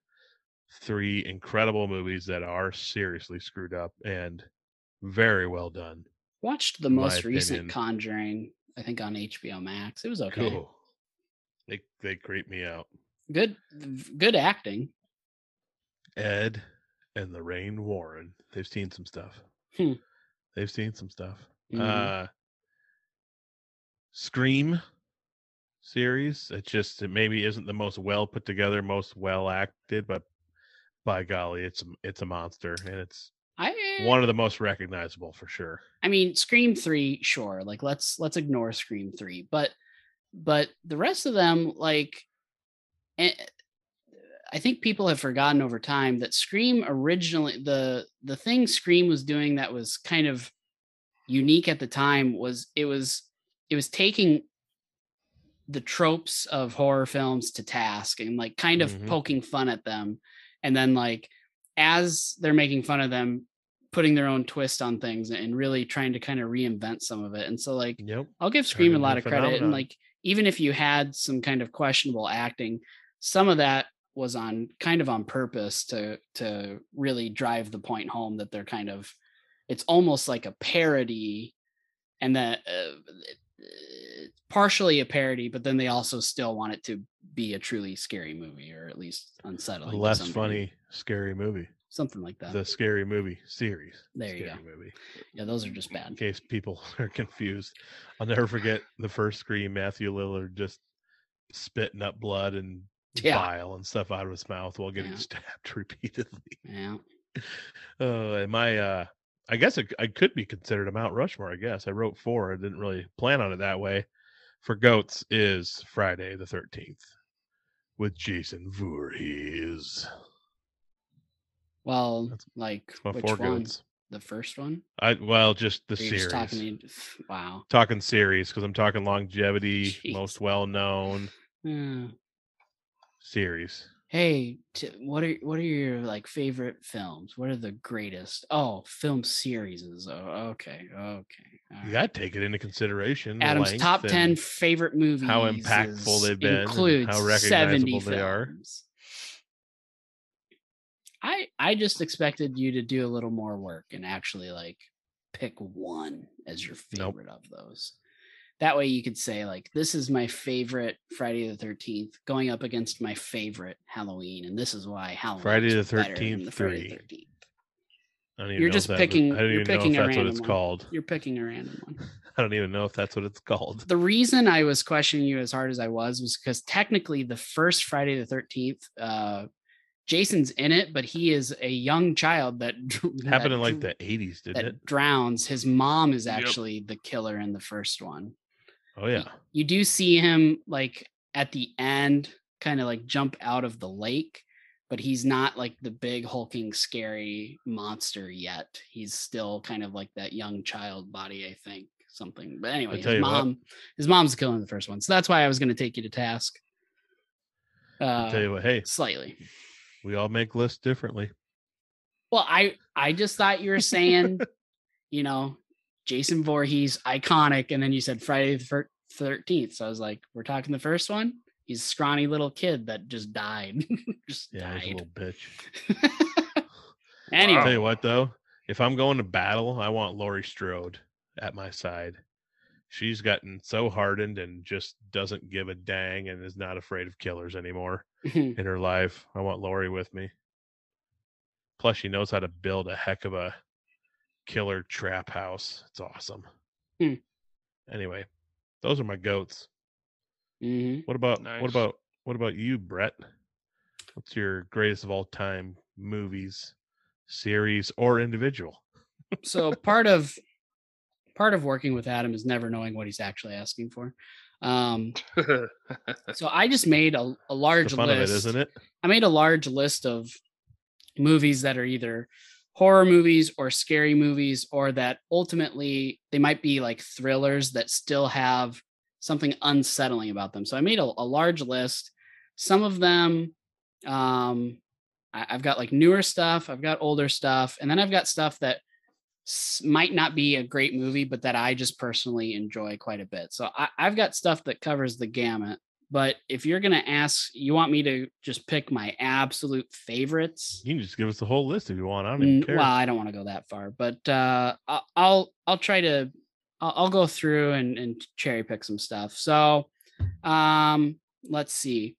three incredible movies that are seriously screwed up and very well done. Watched the most recent. Conjuring, I think on HBO Max. It was okay. Cool. They they creep me out. Good, good acting. Ed and Lorraine Warren. They've seen some stuff. Hmm. They've seen some stuff. Mhm. Uh Scream series. It just it maybe isn't the most well put together, most well acted, but by golly, it's a- it's a monster and it's I one of the most recognizable for sure. I mean, Scream three, sure. Like let's let's ignore Scream three, but but the rest of them, like, eh, I think people have forgotten over time that Scream originally the the thing Scream was doing that was kind of unique at the time was it was it was taking the tropes of horror films to task and like kind of Mhm. poking fun at them and then like as they're making fun of them putting their own twist on things and really trying to kind of reinvent some of it and so like Yep. I'll give Scream a lot of credit. And like, even if you had some kind of questionable acting, some of that was on kind of on purpose to to really drive the point home that they're kind of it's almost like a parody and that uh, uh, partially a parody but then they also still want it to be a truly scary movie or at least unsettling less funny, scary movie. something like that The scary movie series. There you go. movie. yeah those are just bad In case people are confused. I'll never forget the first scream, Matthew Lillard just spitting up blood and Yeah. bile and stuff out of his mouth while getting Yeah. stabbed repeatedly. yeah Uh, and my, uh, I guess it, I could be considered a Mount Rushmore. I guess I wrote four. I didn't really plan on it that way. For goats is Friday the thirteenth with Jason Voorhees. well That's- like That's which four one goats. the first one? I well, just the Or series. just talking wow. talking series because I'm talking longevity, Jeez. most well known Uh, series. hey, t- what are what are your like favorite films? What are the greatest? Oh, film series. Oh, okay, okay. all You got to take it into consideration. Adam's top ten favorite movies. how impactful they've been includes how recognizable 70 they are. I I just expected you to do a little more work and actually like pick one as your Nope. favorite of those. That way you could say like this is my favorite Friday the 13th going up against my favorite Halloween and this is why Halloween Friday the better than 13th the Friday the 13th. I don't even You're know just was- picking- I don't you're even know picking if that's what it's one. called. You're picking a random one. I don't even know if that's what it's called. the reason I was questioning you as hard as I was was because technically the first Friday the Thirteenth, uh, Jason's in it, but he is a young child that It that happened in like the 80s, didn't that it? drowns. His mom is Yep. actually the killer in the first one. Oh yeah. You do see him like at the end, kind of like jump out of the lake, but he's not like the big hulking scary monster yet. He's still kind of like that young child body, I think. Something, but anyway, his you what. mom, his mom's killing the first one, so that's why I was going to take you to task. I'll tell Uh, you what, hey, slightly. we all make lists differently. Well, I I just thought you were saying, you know, Jason Voorhees iconic, and then you said Friday the Thirteenth. So I was like, we're talking the first one. He's a scrawny little kid that just died. just Yeah, he's a little bitch. anyway, I'll tell you what though, if I'm going to battle, I want Laurie Strode at my side. She's gotten so hardened and just doesn't give a dang and is not afraid of killers anymore in her life. I want Laurie with me. Plus, she knows how to build a heck of a killer trap house. It's awesome. Hmm. Anyway, those are my goats. Mhm. What about Nice. what about what about you, Brett? What's your greatest of all time movies, series, or individual? so part of part of working with Adam is never knowing what he's actually asking for. Um, so I just made a, a The large fun list. of it, isn't it? I made a large list of movies that are either horror movies or scary movies, or that ultimately they might be like thrillers that still have something unsettling about them. So I made a, a large list. Some of them, um, I, I've got like newer stuff, I've got older stuff, and then I've got stuff that might not be a great movie, but that I just personally enjoy quite a bit. So I, I've got stuff that covers the gamut. But if you're gonna ask, you want me to just pick my absolute favorites. You can just give us the whole list if you want. I don't even care. Well, I don't want to go that far, but uh, I'll I'll try to I'll, I'll go through and, and cherry pick some stuff. So, um, let's see.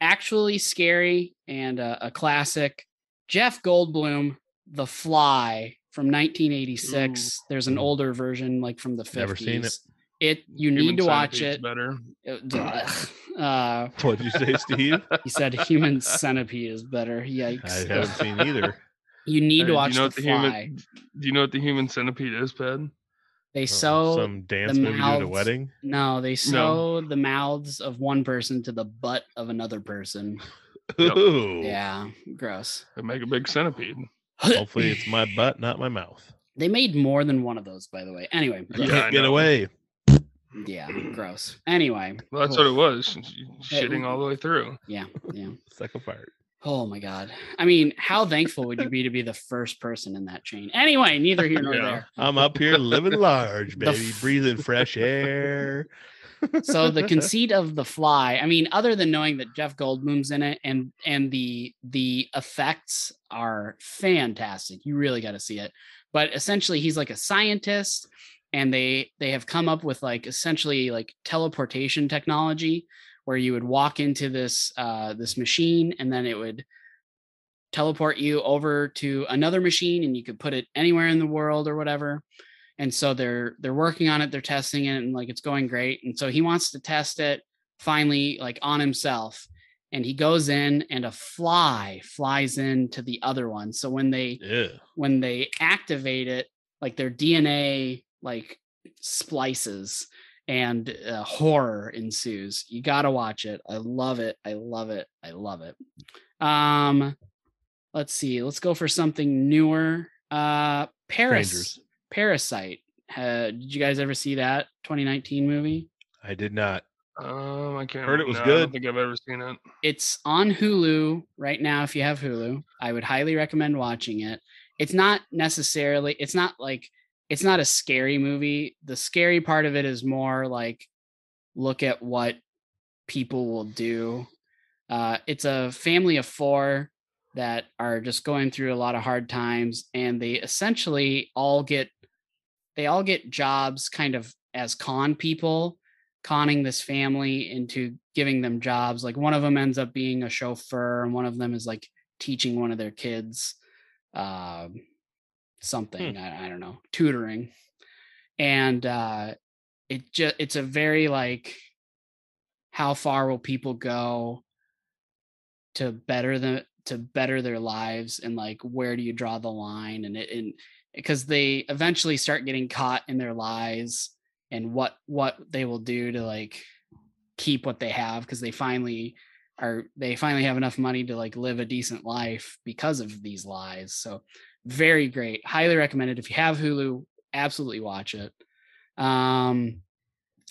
Actually, scary and a, a classic. Jeff Goldblum, The Fly from 1986. There's an older version, like from the 50s. Never seen it. It you Human need to watch it. Better. Uh, uh, What'd you say, Steve? he said human centipede is better. Yikes. I haven't seen either. You need Hey, to do you watch know the what the fly. human- Do you know what the human centipede is, Ped? They Oh, sew some dance movie at a mouths- wedding. no, they sew the mouths of one person to the butt of another person. Ooh. Yeah, gross. They make a big centipede. Hopefully, it's my butt, not my mouth. They made more than one of those, by the way. Anyway, I Yeah, can't get away. Yeah, gross. Anyway, Well, that's what it was. Shitting all the way through. yeah, yeah. Second part. Oh my god. I mean, how thankful would you be to be the first person in that chain? Anyway, neither here nor Yeah. there. I'm up here living large, baby, f- breathing fresh air. so the conceit of the fly i mean other than knowing that jeff goldblum's in it and and the the effects are fantastic you really got to see it but essentially he's like a scientist and they they have come up with like essentially like teleportation technology where you would walk into this uh this machine and then it would teleport you over to another machine and you could put it anywhere in the world or whatever. And so they're they're working on it they're testing it and like it's going great. And so he wants to test it finally like on himself. And he goes in and a fly flies into the other one. So when they Yeah. when they activate it like their dna like splices and uh, horror ensues you got to watch it i love it i love it i love it um let's see let's go for something newer Uh, Paris, Strangers. Parasite. Uh, did you guys ever see that 2019 movie? I did not. Um, I can't. Heard it was no, I good. don't think I've ever seen it. It's on Hulu right now. If you have Hulu, I would highly recommend watching it. It's not necessarily. It's not like. It's not a scary movie. The scary part of it is more like, look at what people will do. Uh, it's a family of four that are just going through a lot of hard times, and they essentially all get. They all get jobs, kind of as con people conning this family into giving them jobs. Like one of them ends up being a chauffeur, and one of them is like teaching one of their kids um, something. I, I don't know, tutoring, and uh, it just it's a very like how far will people go to better the to better their lives and like where do you draw the line and it and because they eventually start getting caught in their lies and what what they will do to like keep what they have because they finally are they finally have enough money to like live a decent life because of these lies so very great. Highly recommended if you have hulu absolutely watch it. Um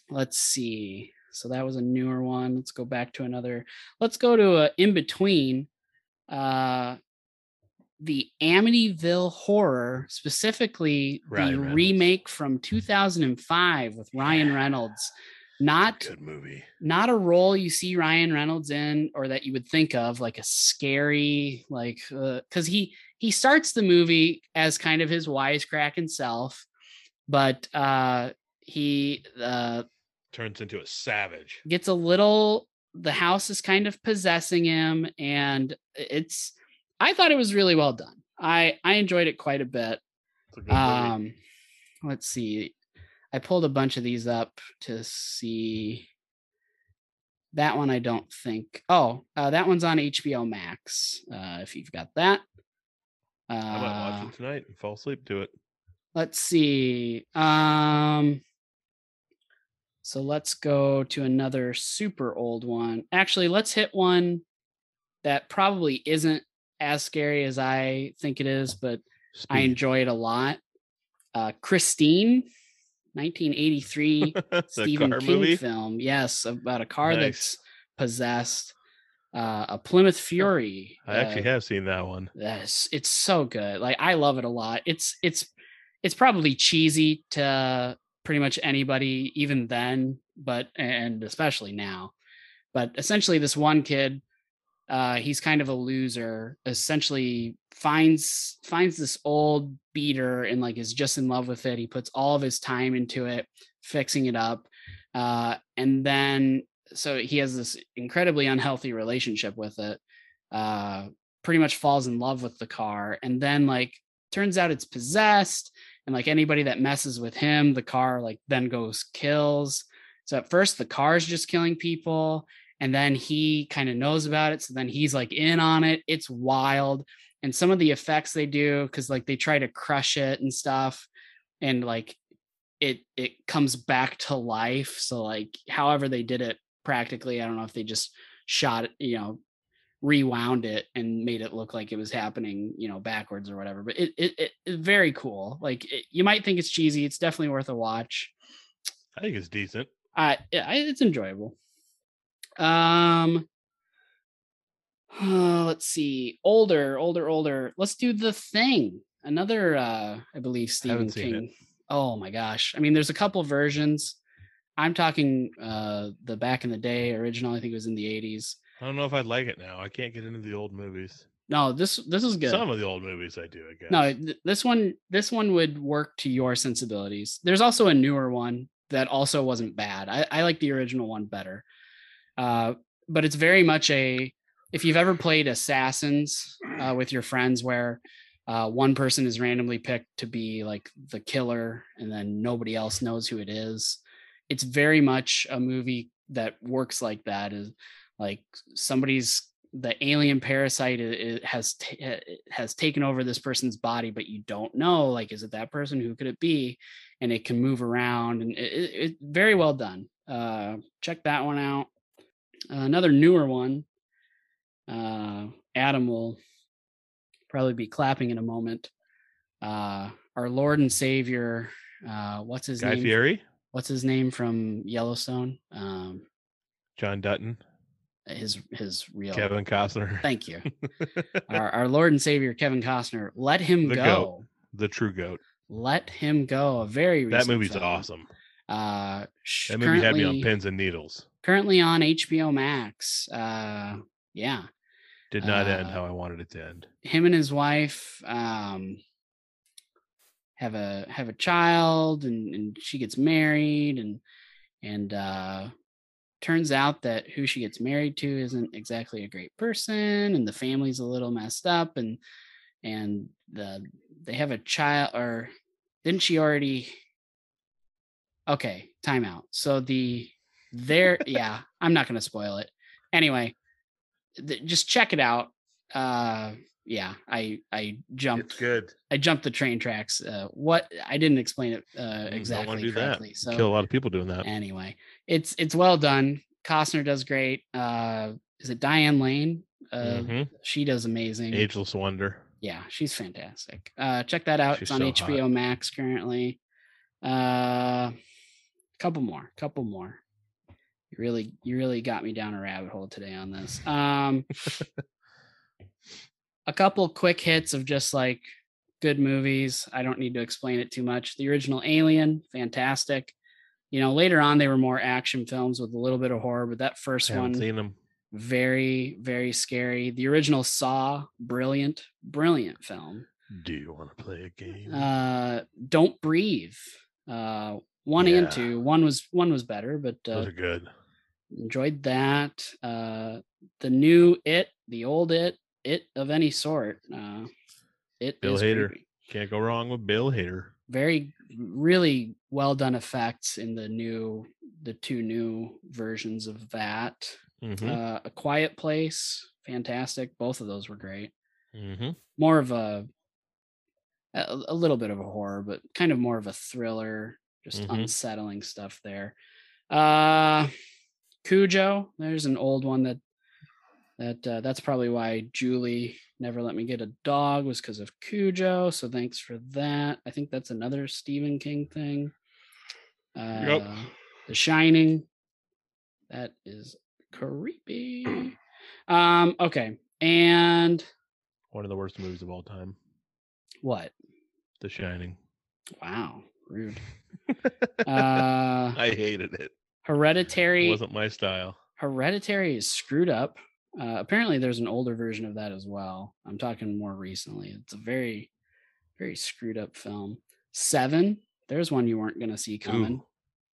let's see. So that was a newer one. Let's go back to another. Let's go to a in between uh the Amityville horror, specifically Ryan the Reynolds. remake from 2005 with Ryan Reynolds. Not Good movie. not a role you see Ryan Reynolds in or that you would think of like a scary like because he he starts the movie as kind of his wisecracking self, but uh he uh Turns into a savage. gets a little the house is kind of possessing him and it's I thought it was really well done. I I enjoyed it quite a bit. A. Um, let's see. I pulled a bunch of these up to see. That one I don't think. Oh, uh, that one's on HBO Max. Uh, if you've got that. Uh, I might watch it tonight and fall asleep to it. let's see. Um, so let's go to another super old one. Actually, let's hit one that probably isn't as scary as I think it is, but I enjoy it a lot. Uh, Christine, 1983 Stephen King movie. film. Yes, about a car Nice. that's possessed. Uh, a Plymouth Fury. I actually uh, have seen that one. Yes, it's so good. Like I love it a lot. It's it's it's probably cheesy to pretty much anybody even then, but and especially now. But essentially this one kid uh he's kind of a loser, essentially finds finds this old beater and like is just in love with it. He puts all of his time into it, fixing it up. Uh and then so he has this incredibly unhealthy relationship with it. Uh pretty much falls in love with the car and then like turns out it's possessed and like anybody that messes with him the car like then goes kills so at first the car's just killing people and then he kind of knows about it so then he's like in on it it's wild and some of the effects they do because like they try to crush it and stuff and like it it comes back to life so like however they did it practically i don't know if they just shot it you know rewound it and made it look like it was happening, you know, backwards or whatever. But it it, it it's very cool. Like it, you might think it's cheesy. It's definitely worth a watch. I think it's decent. I, I it's enjoyable. Um, uh, let's see, older, older, older. Let's do the thing. Another, uh, I believe Stephen it. King. Oh my gosh! I mean, there's a couple versions. I'm talking uh the back in the day original. I think it was in the 80s. I don't know if I'd like it now. I can't get into the old movies. No, this this is good. Some of the old movies I do, I guess. No, th- this one this one would work to your sensibilities. There's also a newer one that also wasn't bad. I, I like the original one better. Uh, but it's very much a if you've ever played Assassins uh, with your friends where uh, one person is randomly picked to be like the killer and then nobody else knows who it is. It's very much a movie that works like that is like somebody's the alien parasite i- i- has eh, has taken over this person's body but you don't know like is it that person? Who could it be? And it can move around and it, it, it very well done. Uh check that one out. Another newer one uh adam will probably be clapping in a moment uh, our Lord and Savior. Uh, what's his Guy name? Fieri, What's his name from Yellowstone? Um, John Dutton, his his real. Kevin Costner, Thank you. our, our Lord and Savior Kevin Costner. Let him The go. goat. the true goat. Let him go. A very That movie's film. awesome. Uh, That movie had me on pins and needles. Currently on HBO Max. Uh, yeah. Did not end Uh, how I wanted it to end. him and his wife um have a have a child and, and she gets married and and uh turns out that who she gets married to isn't exactly a great person and the family's a little messed up and and the they have a child or didn't she already okay timeout. so the there yeah i'm not going to spoil it anyway th- just check it out uh yeah i i jumped It's good. i jumped the train tracks uh what i didn't explain it uh Don't want exactly to do correctly that. so Kill a lot of people doing that. anyway it's it's well done costner does great uh is it diane lane uh Mhm. she does amazing Ageless Wonder. yeah she's fantastic uh check that out She's it's on so hot. hbo max currently uh couple more couple more you really you really got me down a rabbit hole today on this um a couple quick hits of just like good movies i don't need to explain it too much the original alien fantastic you know later on they were more action films with a little bit of horror but that first one seen them. very very scary the original saw brilliant brilliant film Do you want to play a game? uh don't breathe uh one Yeah. and two one was one was better but uh, Those are good. Enjoyed that uh the new it the old it it of any sort uh it Bill Hader. creepy. Can't go wrong with Bill Hader. very really well done effects in the new the two new versions of that hmm uh a quiet place fantastic both of those were great hmm more of a a, a little bit of a horror but kind of more of a thriller just Mhm. unsettling stuff there uh cujo there's an old one that that uh, that's probably why julie never let me get a dog was because of cujo so thanks for that i think that's another stephen king thing uh Yep. the shining that is creepy um okay and One of the worst movies of all time. what The Shining. wow rude uh I hated it. It hereditary wasn't my style. hereditary is screwed up uh apparently there's an older version of that as well i'm talking more recently it's a very very screwed up film seven there's one you weren't going to see coming Ooh,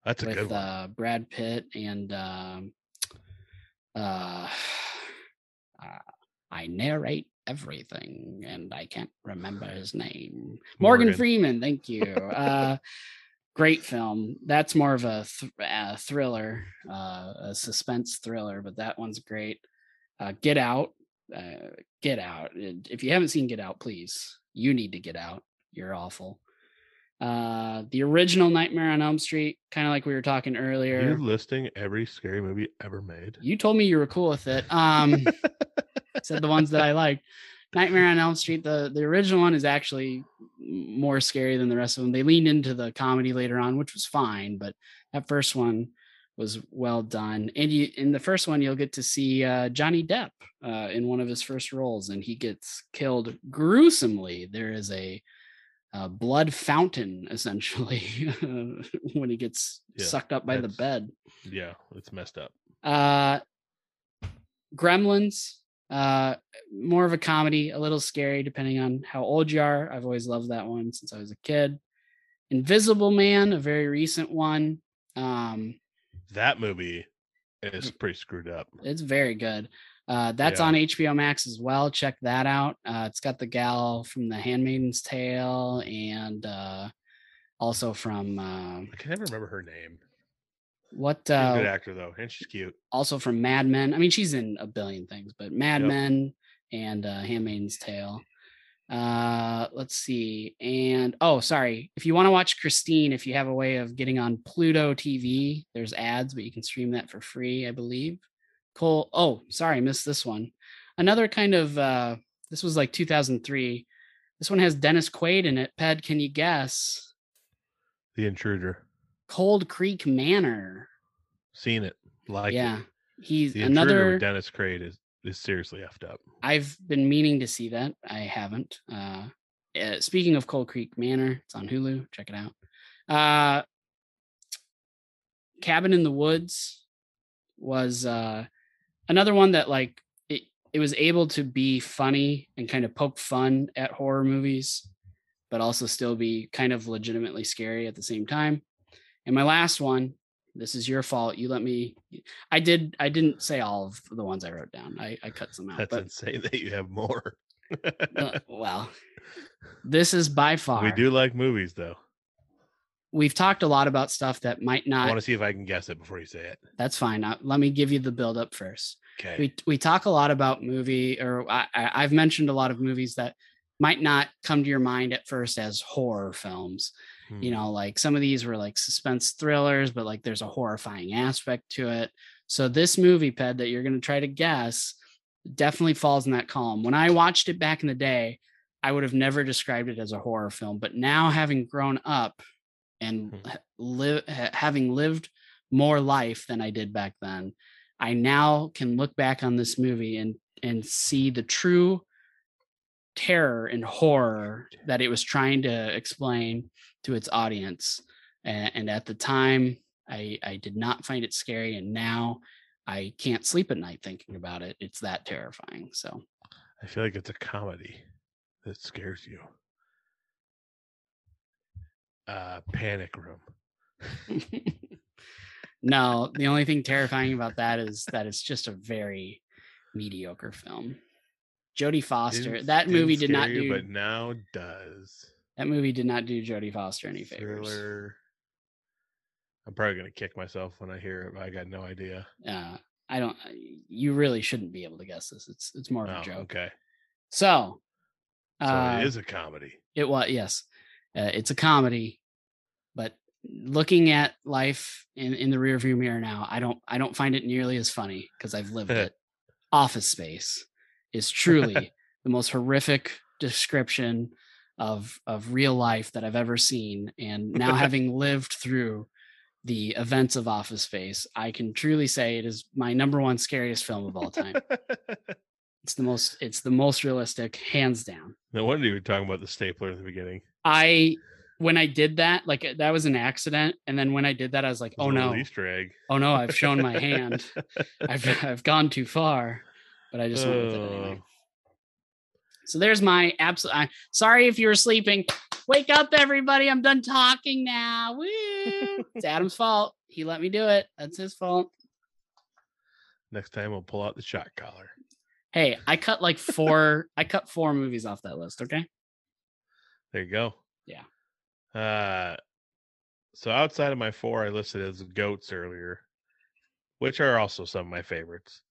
that's a good one. uh brad pitt and um uh, uh i narrate everything and i can't remember his name morgan, Morgan. freeman thank you uh great film that's more of a, th- uh thriller uh a suspense thriller but that one's great uh get out uh get out if you haven't seen get out please you need to get out you're awful uh the original nightmare on elm street kind of like we were talking earlier You're listing every scary movie ever made. you told me you were cool with it. Um, said the ones that I liked. Nightmare on Elm Street, the the original one is actually more scary than the rest of them. They leaned into the comedy later on, which was fine, but that first one was well done. And you in the first one, you'll get to see uh, Johnny Depp uh, in one of his first roles, and he gets killed gruesomely. There is a, a blood fountain essentially when he gets Yeah, sucked up by the bed. Yeah, it's messed up. Uh, Gremlins, uh, more of a comedy, a little scary depending on how old you are. I've always loved that one since I was a kid. Invisible Man, a very recent one. Um, That movie is pretty screwed up. it's very good. Uh, that's Yeah. on HBO Max as well. Check that out. Uh, it's got the gal from The Handmaid's Tale and uh, also from uh, I can never remember her name. What a good uh, actor though, and she's cute. also from Mad Men. I mean, she's in a billion things, but Mad Yep. Men and uh, Handmaid's Tale. Uh, let's see. And oh, sorry. If you want to watch Christine, if you have a way of getting on Pluto TV, there's ads, but you can stream that for free, I believe. Cole. Oh, sorry, missed this one. Another kind of uh, this was like 2003. This one has Dennis Quaid in it. Ped, can you guess? The Intruder. Cold Creek Manor. Seen it. Like yeah, it. he's The another. Dennis Quaid is is seriously effed up. I've been meaning to see that. I haven't. Uh, uh, speaking of Cold Creek Manor, it's on Hulu. Check it out. Uh, Cabin in the Woods was uh, another one that like it. It was able to be funny and kind of poke fun at horror movies, but also still be kind of legitimately scary at the same time. And my last one. This is your fault. You let me. I did. I didn't say all of the ones I wrote down. I, I cut some out. That's but insane that you have more. uh, well, this is by far. we do like movies though. We've talked a lot about stuff that might I not. want to see if I can guess it before you say it. That's fine. Now, let me give you the build up first. Okay. We we talk a lot about movie, or I, I- I've mentioned a lot of movies that might not come to your mind at first as horror films. You Hmm. know, like some of these were like suspense thrillers, but like there's a horrifying aspect to it. So this movie, Ped, that you're going to try to guess, definitely falls in that column. When I watched it back in the day, I would have never described it as a horror film, but now having grown up and Hmm. live having lived more life than I did back then, I now can look back on this movie and and see the true terror and horror that it was trying to explain to its audience. And, and at the time, I I did not find it scary, and now I can't sleep at night thinking about it. It's that terrifying. So I feel like it's a comedy that scares you. Uh, Panic Room. no, the only thing terrifying about that is that it's just a very mediocre film. Jodie Foster. Didn't- that didn't movie did not scare you, do but now does. that movie did not do Jodie Foster any favors. Thriller. I'm probably gonna kick myself when I hear it. But I got no idea. Uh, I don't. You really shouldn't be able to guess this. It's it's more of a Oh, joke. okay. So, So uh, it is a comedy. It was yes, uh, it's a comedy, but looking at life in in the rearview mirror now, I don't I don't find it nearly as funny because I've lived it. Office Space is truly the most horrific description of of real life that I've ever seen, and now having lived through the events of Office Space, I can truly say it is my number one scariest film of all time. it's the most it's the most realistic, hands down. no wonder you were talking about the stapler in the beginning. I when I did that, like that was an accident. And then when I did that, I was like, oh no, Easter egg. oh no, I've shown my hand. I've I've gone too far. But I just went with it anyway. So there's my absolute. I'm sorry if you were sleeping. Wake up, everybody! I'm done talking now. Woo! it's Adam's fault. He let me do it. That's his fault. Next time we'll pull out the shot collar. Hey, I cut like four. I cut four movies off that list. Okay. There you go. Yeah. Uh so outside of my four I listed as goats earlier, which are also some of my favorites.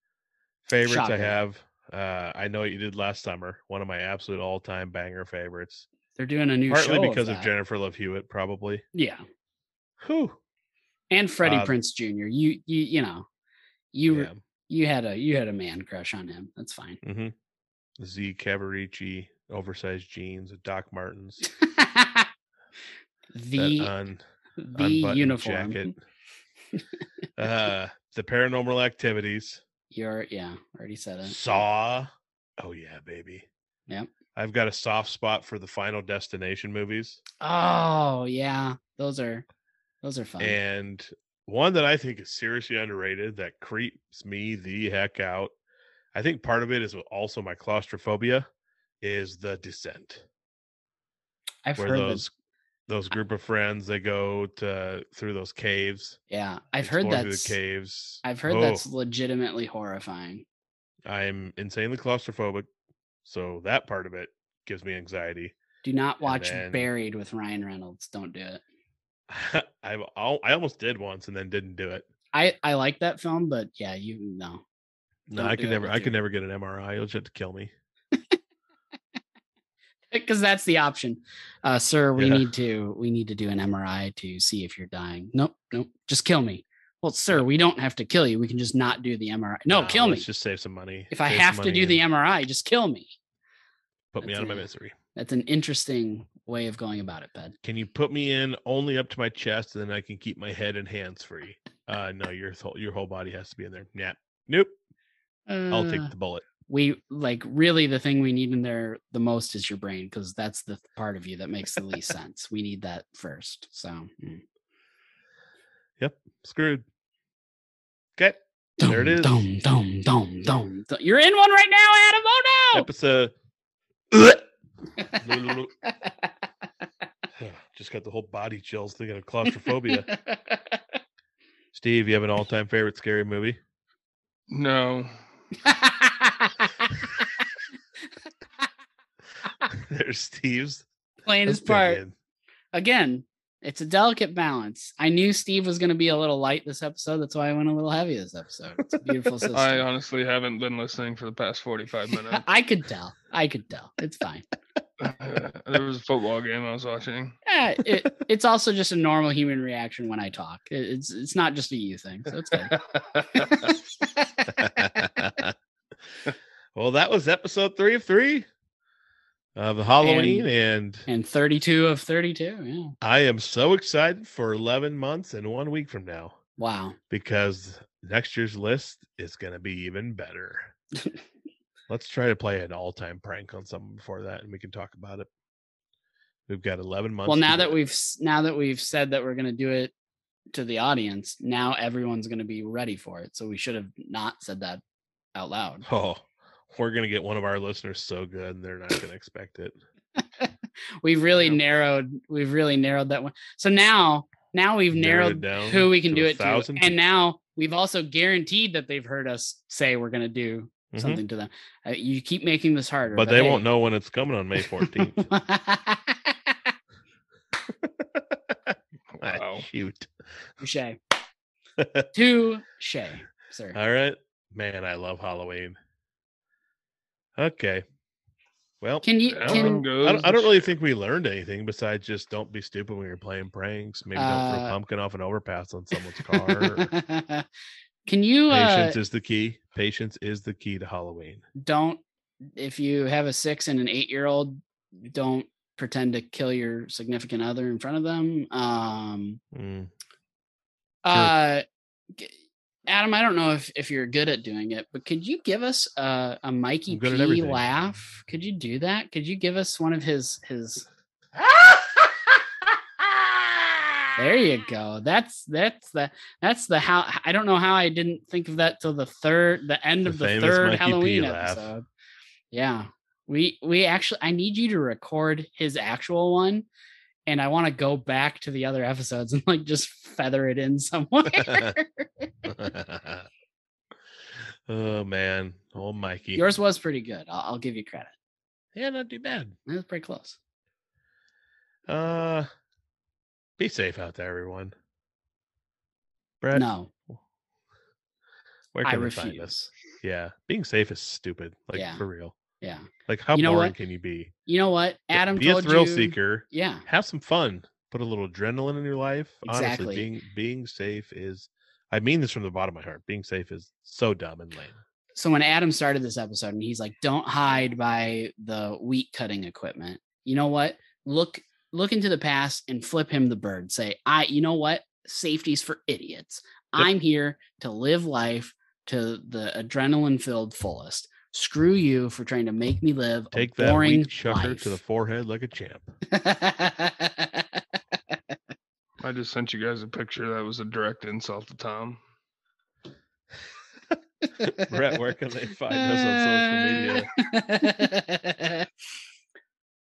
Favorites I have uh I know what you did last summer, one of my absolute all-time banger favorites. They're doing a new Partly show because of, of. Jennifer Love Hewitt, probably. Yeah, Who? and Freddie Uh, Prince Jr. You you you know, you Yeah. you had a you had a man crush on him. That's fine. Mm-hmm. Z Cavaricci, oversized jeans, Doc Martens, the un, the uniform. jacket. uh the paranormal activities. You're yeah, already said it. Saw. Oh yeah, baby. Yep. I've got a soft spot for the Final Destination movies, Oh yeah, those are those are fun. and one that I think is seriously underrated that creeps me the heck out. I think part of it is also my claustrophobia. Is the Descent, I've where heard those those group of friends they go to through those caves. Yeah, I've heard that the caves. I've heard Oh, that's legitimately horrifying. I'm insanely claustrophobic, so that part of it gives me anxiety. Do not watch then- Buried with Ryan Reynolds. Don't do it. I've I almost did once and then didn't do it. I I like that film, but yeah, you no. No, Don't I could never. I could never get an MRI. You'll just have to kill me. Because that's the option uh sir we Yeah. need to we need to do an mri to see if you're dying nope nope just kill me well sir we don't have to kill you we can just not do the mri no kill me just save some money. if i save some have to do the mri just kill me put me that's out of my misery. That's an interesting way of going about it, Ped. Can you put me in only up to my chest, and then I can keep my head and hands free? Uh, no, your whole your whole body has to be in there. Yep. Nope. I'll Uh, take the bullet. We like really the thing we need in there the most is your brain because that's the part of you that makes the least sense. We need that first. So mm. Screwed. Okay. There it Dum, is. Dum, dum, dum, dum, dum. You're in one right now, Adam. Oh no! Episode. Just got the whole body chills thinking of claustrophobia. Steve, you have an all-time favorite scary movie? No. There's Steve's. Playing his part. good. Again, it's a delicate balance. I knew Steve was going to be a little light this episode. That's why I went a little heavy this episode. It's a beautiful system. I honestly haven't been listening for the past 45 minutes. I could tell. I could tell. It's fine. there was a football game I was watching. Yeah, it, it's also just a normal human reaction when I talk. It- It's it's not just a you thing, so it's good. well, that was episode three of three of Halloween, and, and 32 of 32. Yeah. I am so excited for 11 months and one week from now Wow. because next year's list is going to be even better. Let's try to play an all time prank on someone before that, and we can talk about it. We've got 11 months. Well, now that we've now that we've said that we're going to do it to the audience, now everyone's going to be ready for it. So we should have not said that out loud. Oh, we're gonna get one of our listeners so good, and they're not gonna expect it. We've really Wow. narrowed we've really narrowed that one. So now now we've Narrowed narrowed who we can do it to. And now we've also guaranteed that they've heard us say we're going to do Mhm. something to them. Uh, you keep making this harder. But they won't know when it's coming on May 14th. Ah, Wow. Shoot. Touche. Touche, sir. All right, man. I love Halloween. Okay. Well, Can you Down can goes I don't, I don't really think we learned anything besides just don't be stupid when you're playing pranks. Maybe don't throw Uh, a pumpkin off an overpass on someone's car. or- can you uh, Patience is the key. Patience is the key to Halloween. don't if you have a six and an eight year old don't pretend to kill your significant other in front of them um Mm. uh g- adam i don't know if if you're good at doing it but could you give us a, a mikey I'm good at p laugh? Could you do that? Could you give us one of his his there you go. That's that's the that's the how i don't know how i didn't think of that till the third the end The of the third Mikey halloween laugh. episode. Yeah. We we actually i need you to record his actual one and i want to go back to the other episodes and like just feather it in somewhere oh man, oh Mikey. yours was pretty good I'll, I'll give you credit yeah, not too bad. it was pretty close Uh, be safe out there, everyone. Brett, no where i can they find us? Yeah, being safe is stupid. Like Yeah. for real. Yeah Like how You know boring what? can you be? you know what adam be a thrill you seeker. yeah Have some fun. Put a little adrenaline in your life. Exactly. Honestly, being being safe is. I mean this from the bottom of my heart. Being safe is so dumb and lame. so when Adam started this episode and he's like, "Don't hide by the wheat cutting equipment." You know what? Look look into the past and flip him the bird. Say, "I, you know what? Safety's for idiots. Yep. I'm here to live life to the adrenaline filled fullest. Screw you for trying to make me live Take a that boring weak chucker life." to the forehead like a champ. I just sent you guys a picture that was a direct insult to Tom. Brett, where can they find us on social media?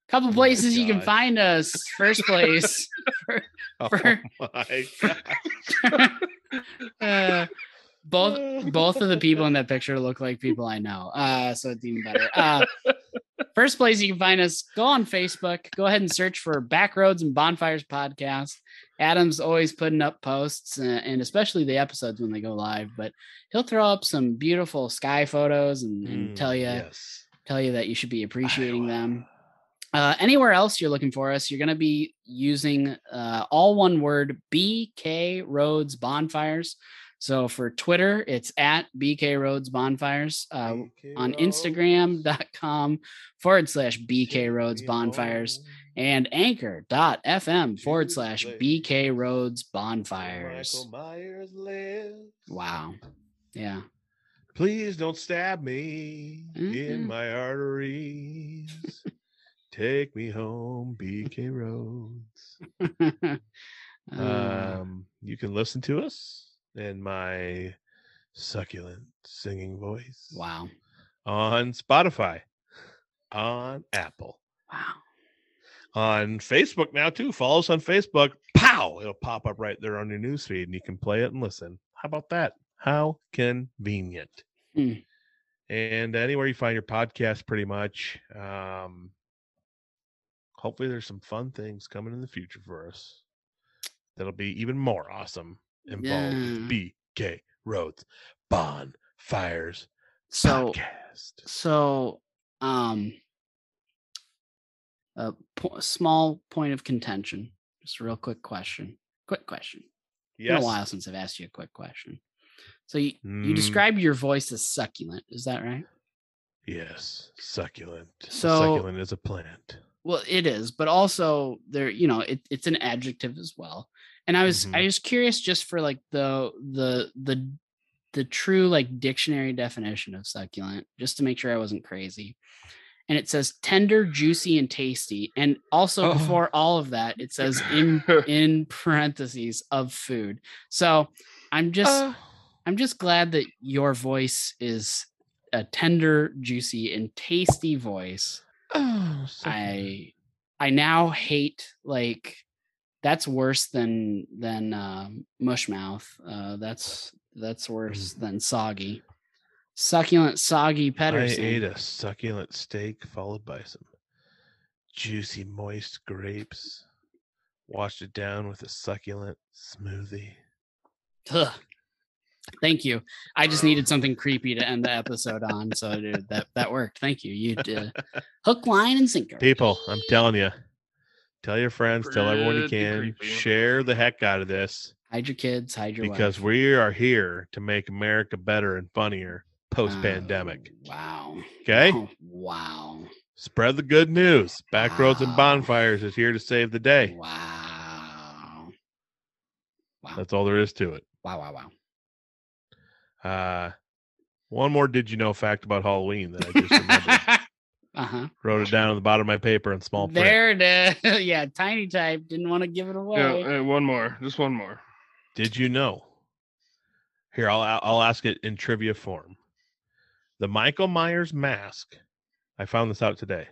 Couple Oh places you can find us. First place, Oh For- my god. uh, both both of the people in that picture look like people I know. Uh, so it's even better. Uh, first place you can find us, go on Facebook. Go ahead and search for Backroads and Bonfires podcast. Adam's always putting up posts, uh, and especially the episodes when they go live. But he'll throw up some beautiful sky photos and, and Mm, tell you Yes. tell you that you should be appreciating them. Uh, anywhere else you're looking for us, you're going to be using uh, all one word BK Roads Bonfires. So for Twitter, it's at BK Roads Bonfires. Uh, on Instagram.com forward slash BK Roads Bonfires and anchor.fm forward slash BK Roads Bonfires. Michael Myers. Wow. Yeah. Please don't stab me Mhm. in my arteries. Take me home, BK Roads. Uh, Um, you can listen to us in my succulent singing voice wow. on Spotify, on Apple, Wow. on Facebook now too. Follow us on Facebook. Pow! It'll pop up right there on your newsfeed, and you can play it and listen. How about that? How convenient. Hmm. And anywhere you find your podcast, pretty much. Um, hopefully, there's some fun things coming in the future for us. That'll be even more awesome. Involved with BK Roads Bonfires So podcast. so um a po- small point of contention. Just a real quick question. Quick question. It's been a while since I've asked you a quick question. So you, you Mm. described your voice as succulent, is that right? Yes. Succulent. So- succulent is a plant. Well, it is, but also there, you know, it, it's an adjective as well. And I was I Mhm. was curious just for like the the the the true like dictionary definition of succulent, just to make sure I wasn't crazy. And it says tender, juicy, and tasty. And also Oh. before all of that, it says in in parentheses of food. So I'm just Uh, I'm just glad that your voice is a tender, juicy, and tasty voice. oh, succulent. I I now hate like that's worse than than uh, mushmouth. Uh, that's that's worse than soggy. Succulent, soggy I Pedersen. ate a succulent steak followed by some juicy, moist grapes. Washed it down with a succulent smoothie. Ugh. Thank you. I just needed something creepy to end the episode on, so dude, that that worked. Thank you. You did hook, line, and sinker. People, I'm telling you, tell your friends, tell everyone you can, creepy. share the heck out of this Hide your kids. Hide your because wife. we are here to make America better and funnier post pandemic. Oh, wow. Okay? Oh, wow. Spread the good news. Backroads and bonfires is here to save the day. Wow. Wow. That's all there is to it. Wow. Wow. Wow. Uh, one more did you know fact about Halloween that I just remembered. Uh huh. Wrote it down on the bottom of my paper in small print. There it is. yeah, tiny type. Didn't want to give it away. Yeah, uh, one more. Just one more. Did you know? Here, I'll I'll ask it in trivia form. The Michael Myers mask, I found this out today,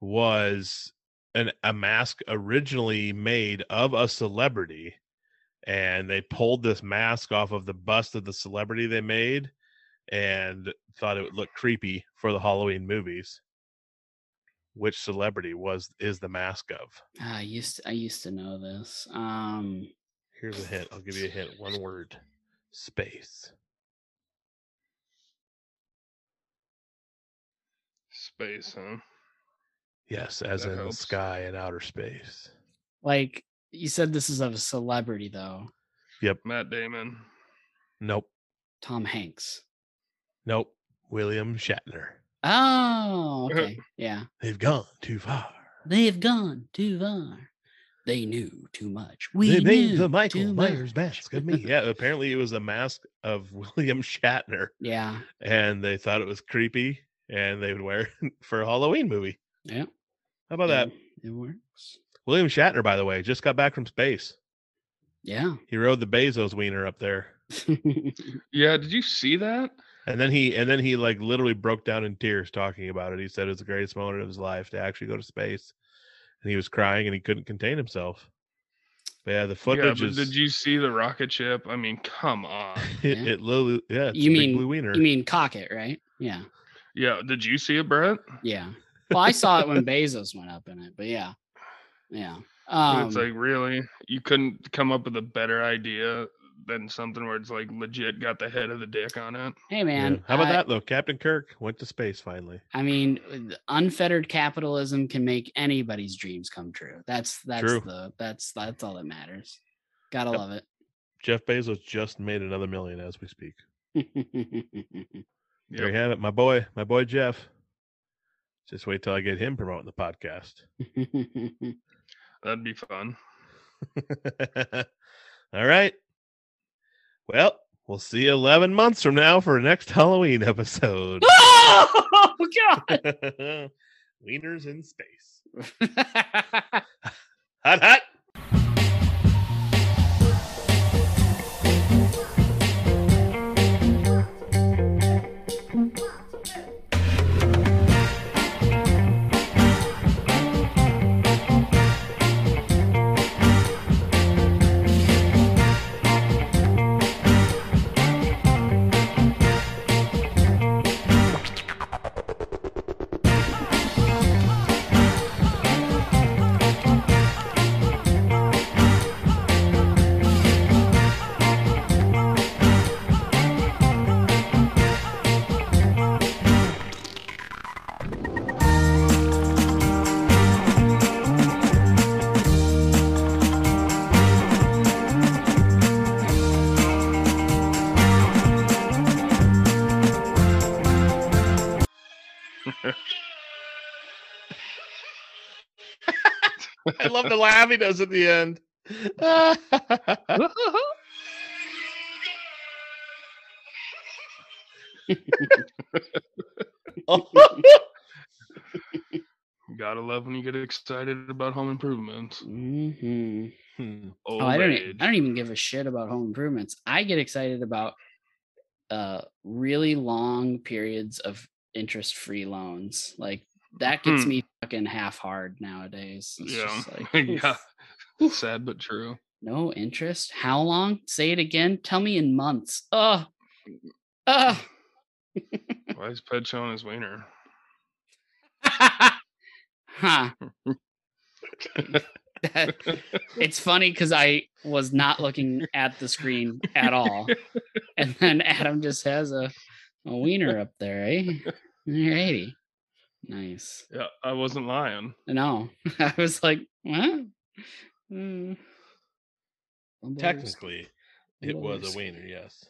was an a mask originally made of a celebrity, and they pulled this mask off of the bust of the celebrity they made, and thought it would look creepy for the Halloween movies. Which celebrity was is the mask of? Ah, I used to, I used to know this. Um, Here's a hint. I'll give you a hint. One word. Space. Space, huh? Yes, as That in the helps. sky and outer space. like you said, this is of a celebrity though. Yep. Matt Damon. Nope. Tom Hanks. Nope. William Shatner. Oh, okay. Yeah. They've gone too far. They've gone too far. They knew too much. We they made knew the Michael Myers much. mask of me. Yeah, apparently it was a mask of William Shatner, Yeah. and they thought it was creepy, and they would wear it for a Halloween movie. Yeah. How about that? It, it works. William Shatner, by the way, just got back from space. Yeah. He rode the Bezos wiener up there. Yeah, did you see that? And then he and then he like literally broke down in tears talking about it. He said it was the greatest moment of his life to actually go to space. And he was crying and he couldn't contain himself. But yeah, the Yeah, footage but is did you see the rocket ship? I mean, come on. it, Yeah. it literally yeah, it's You a big mean- blue wiener. you mean cock it, right? Yeah. Yeah, did you see it, Brett? Yeah. Well, I saw it when Bezos went up in it, but yeah. Yeah. And Um, it's like really, you couldn't come up with a better idea than something where it's like legit got the head of the dick on it. hey Yeah. man. How about I- that though? Captain Kirk went to space finally. I mean, unfettered capitalism can make anybody's dreams come true. That's that's True. the that's that's all that matters. Gotta Yep. love it. Jeff Bezos just made another million as we speak. There Yep. you have it, my boy, my boy Jeff. Just wait till I get him promoting the podcast. That'd be fun. All right. Well, we'll see you 11 months from now for next Halloween episode. oh God! Wieners in space. Hot, hot. Love the laugh he does at the end. Gotta love when you get excited about home improvement. Mhm. Hmm. Oh, I don't. age. I don't even give a shit about home improvements. I get excited about uh really long periods of interest-free loans. Like that gets Hmm. me fucking half hard nowadays. It's Yeah. just like, yeah. oof, Sad but true. no interest. How long? Say it again. Tell me in months. Oh, oh. Why is Ped showing his wiener? huh. That- it's funny because I was not looking at the screen at all. And then Adam just has a, a wiener up there, eh? Alrighty. Nice. yeah, I wasn't lying. No. I was like, what? Hmm. Bumbles. Technically, it was a wiener, yes.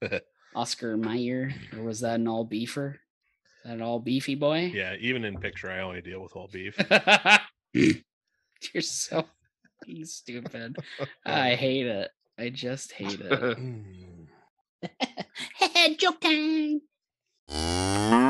Oscar Mayer, or was that an all beefer? Is that an all beefy boy? Yeah, even in picture, I only deal with all beef. You're so stupid. I hate it. I just hate it. Mm. Joke time. Mm-hmm.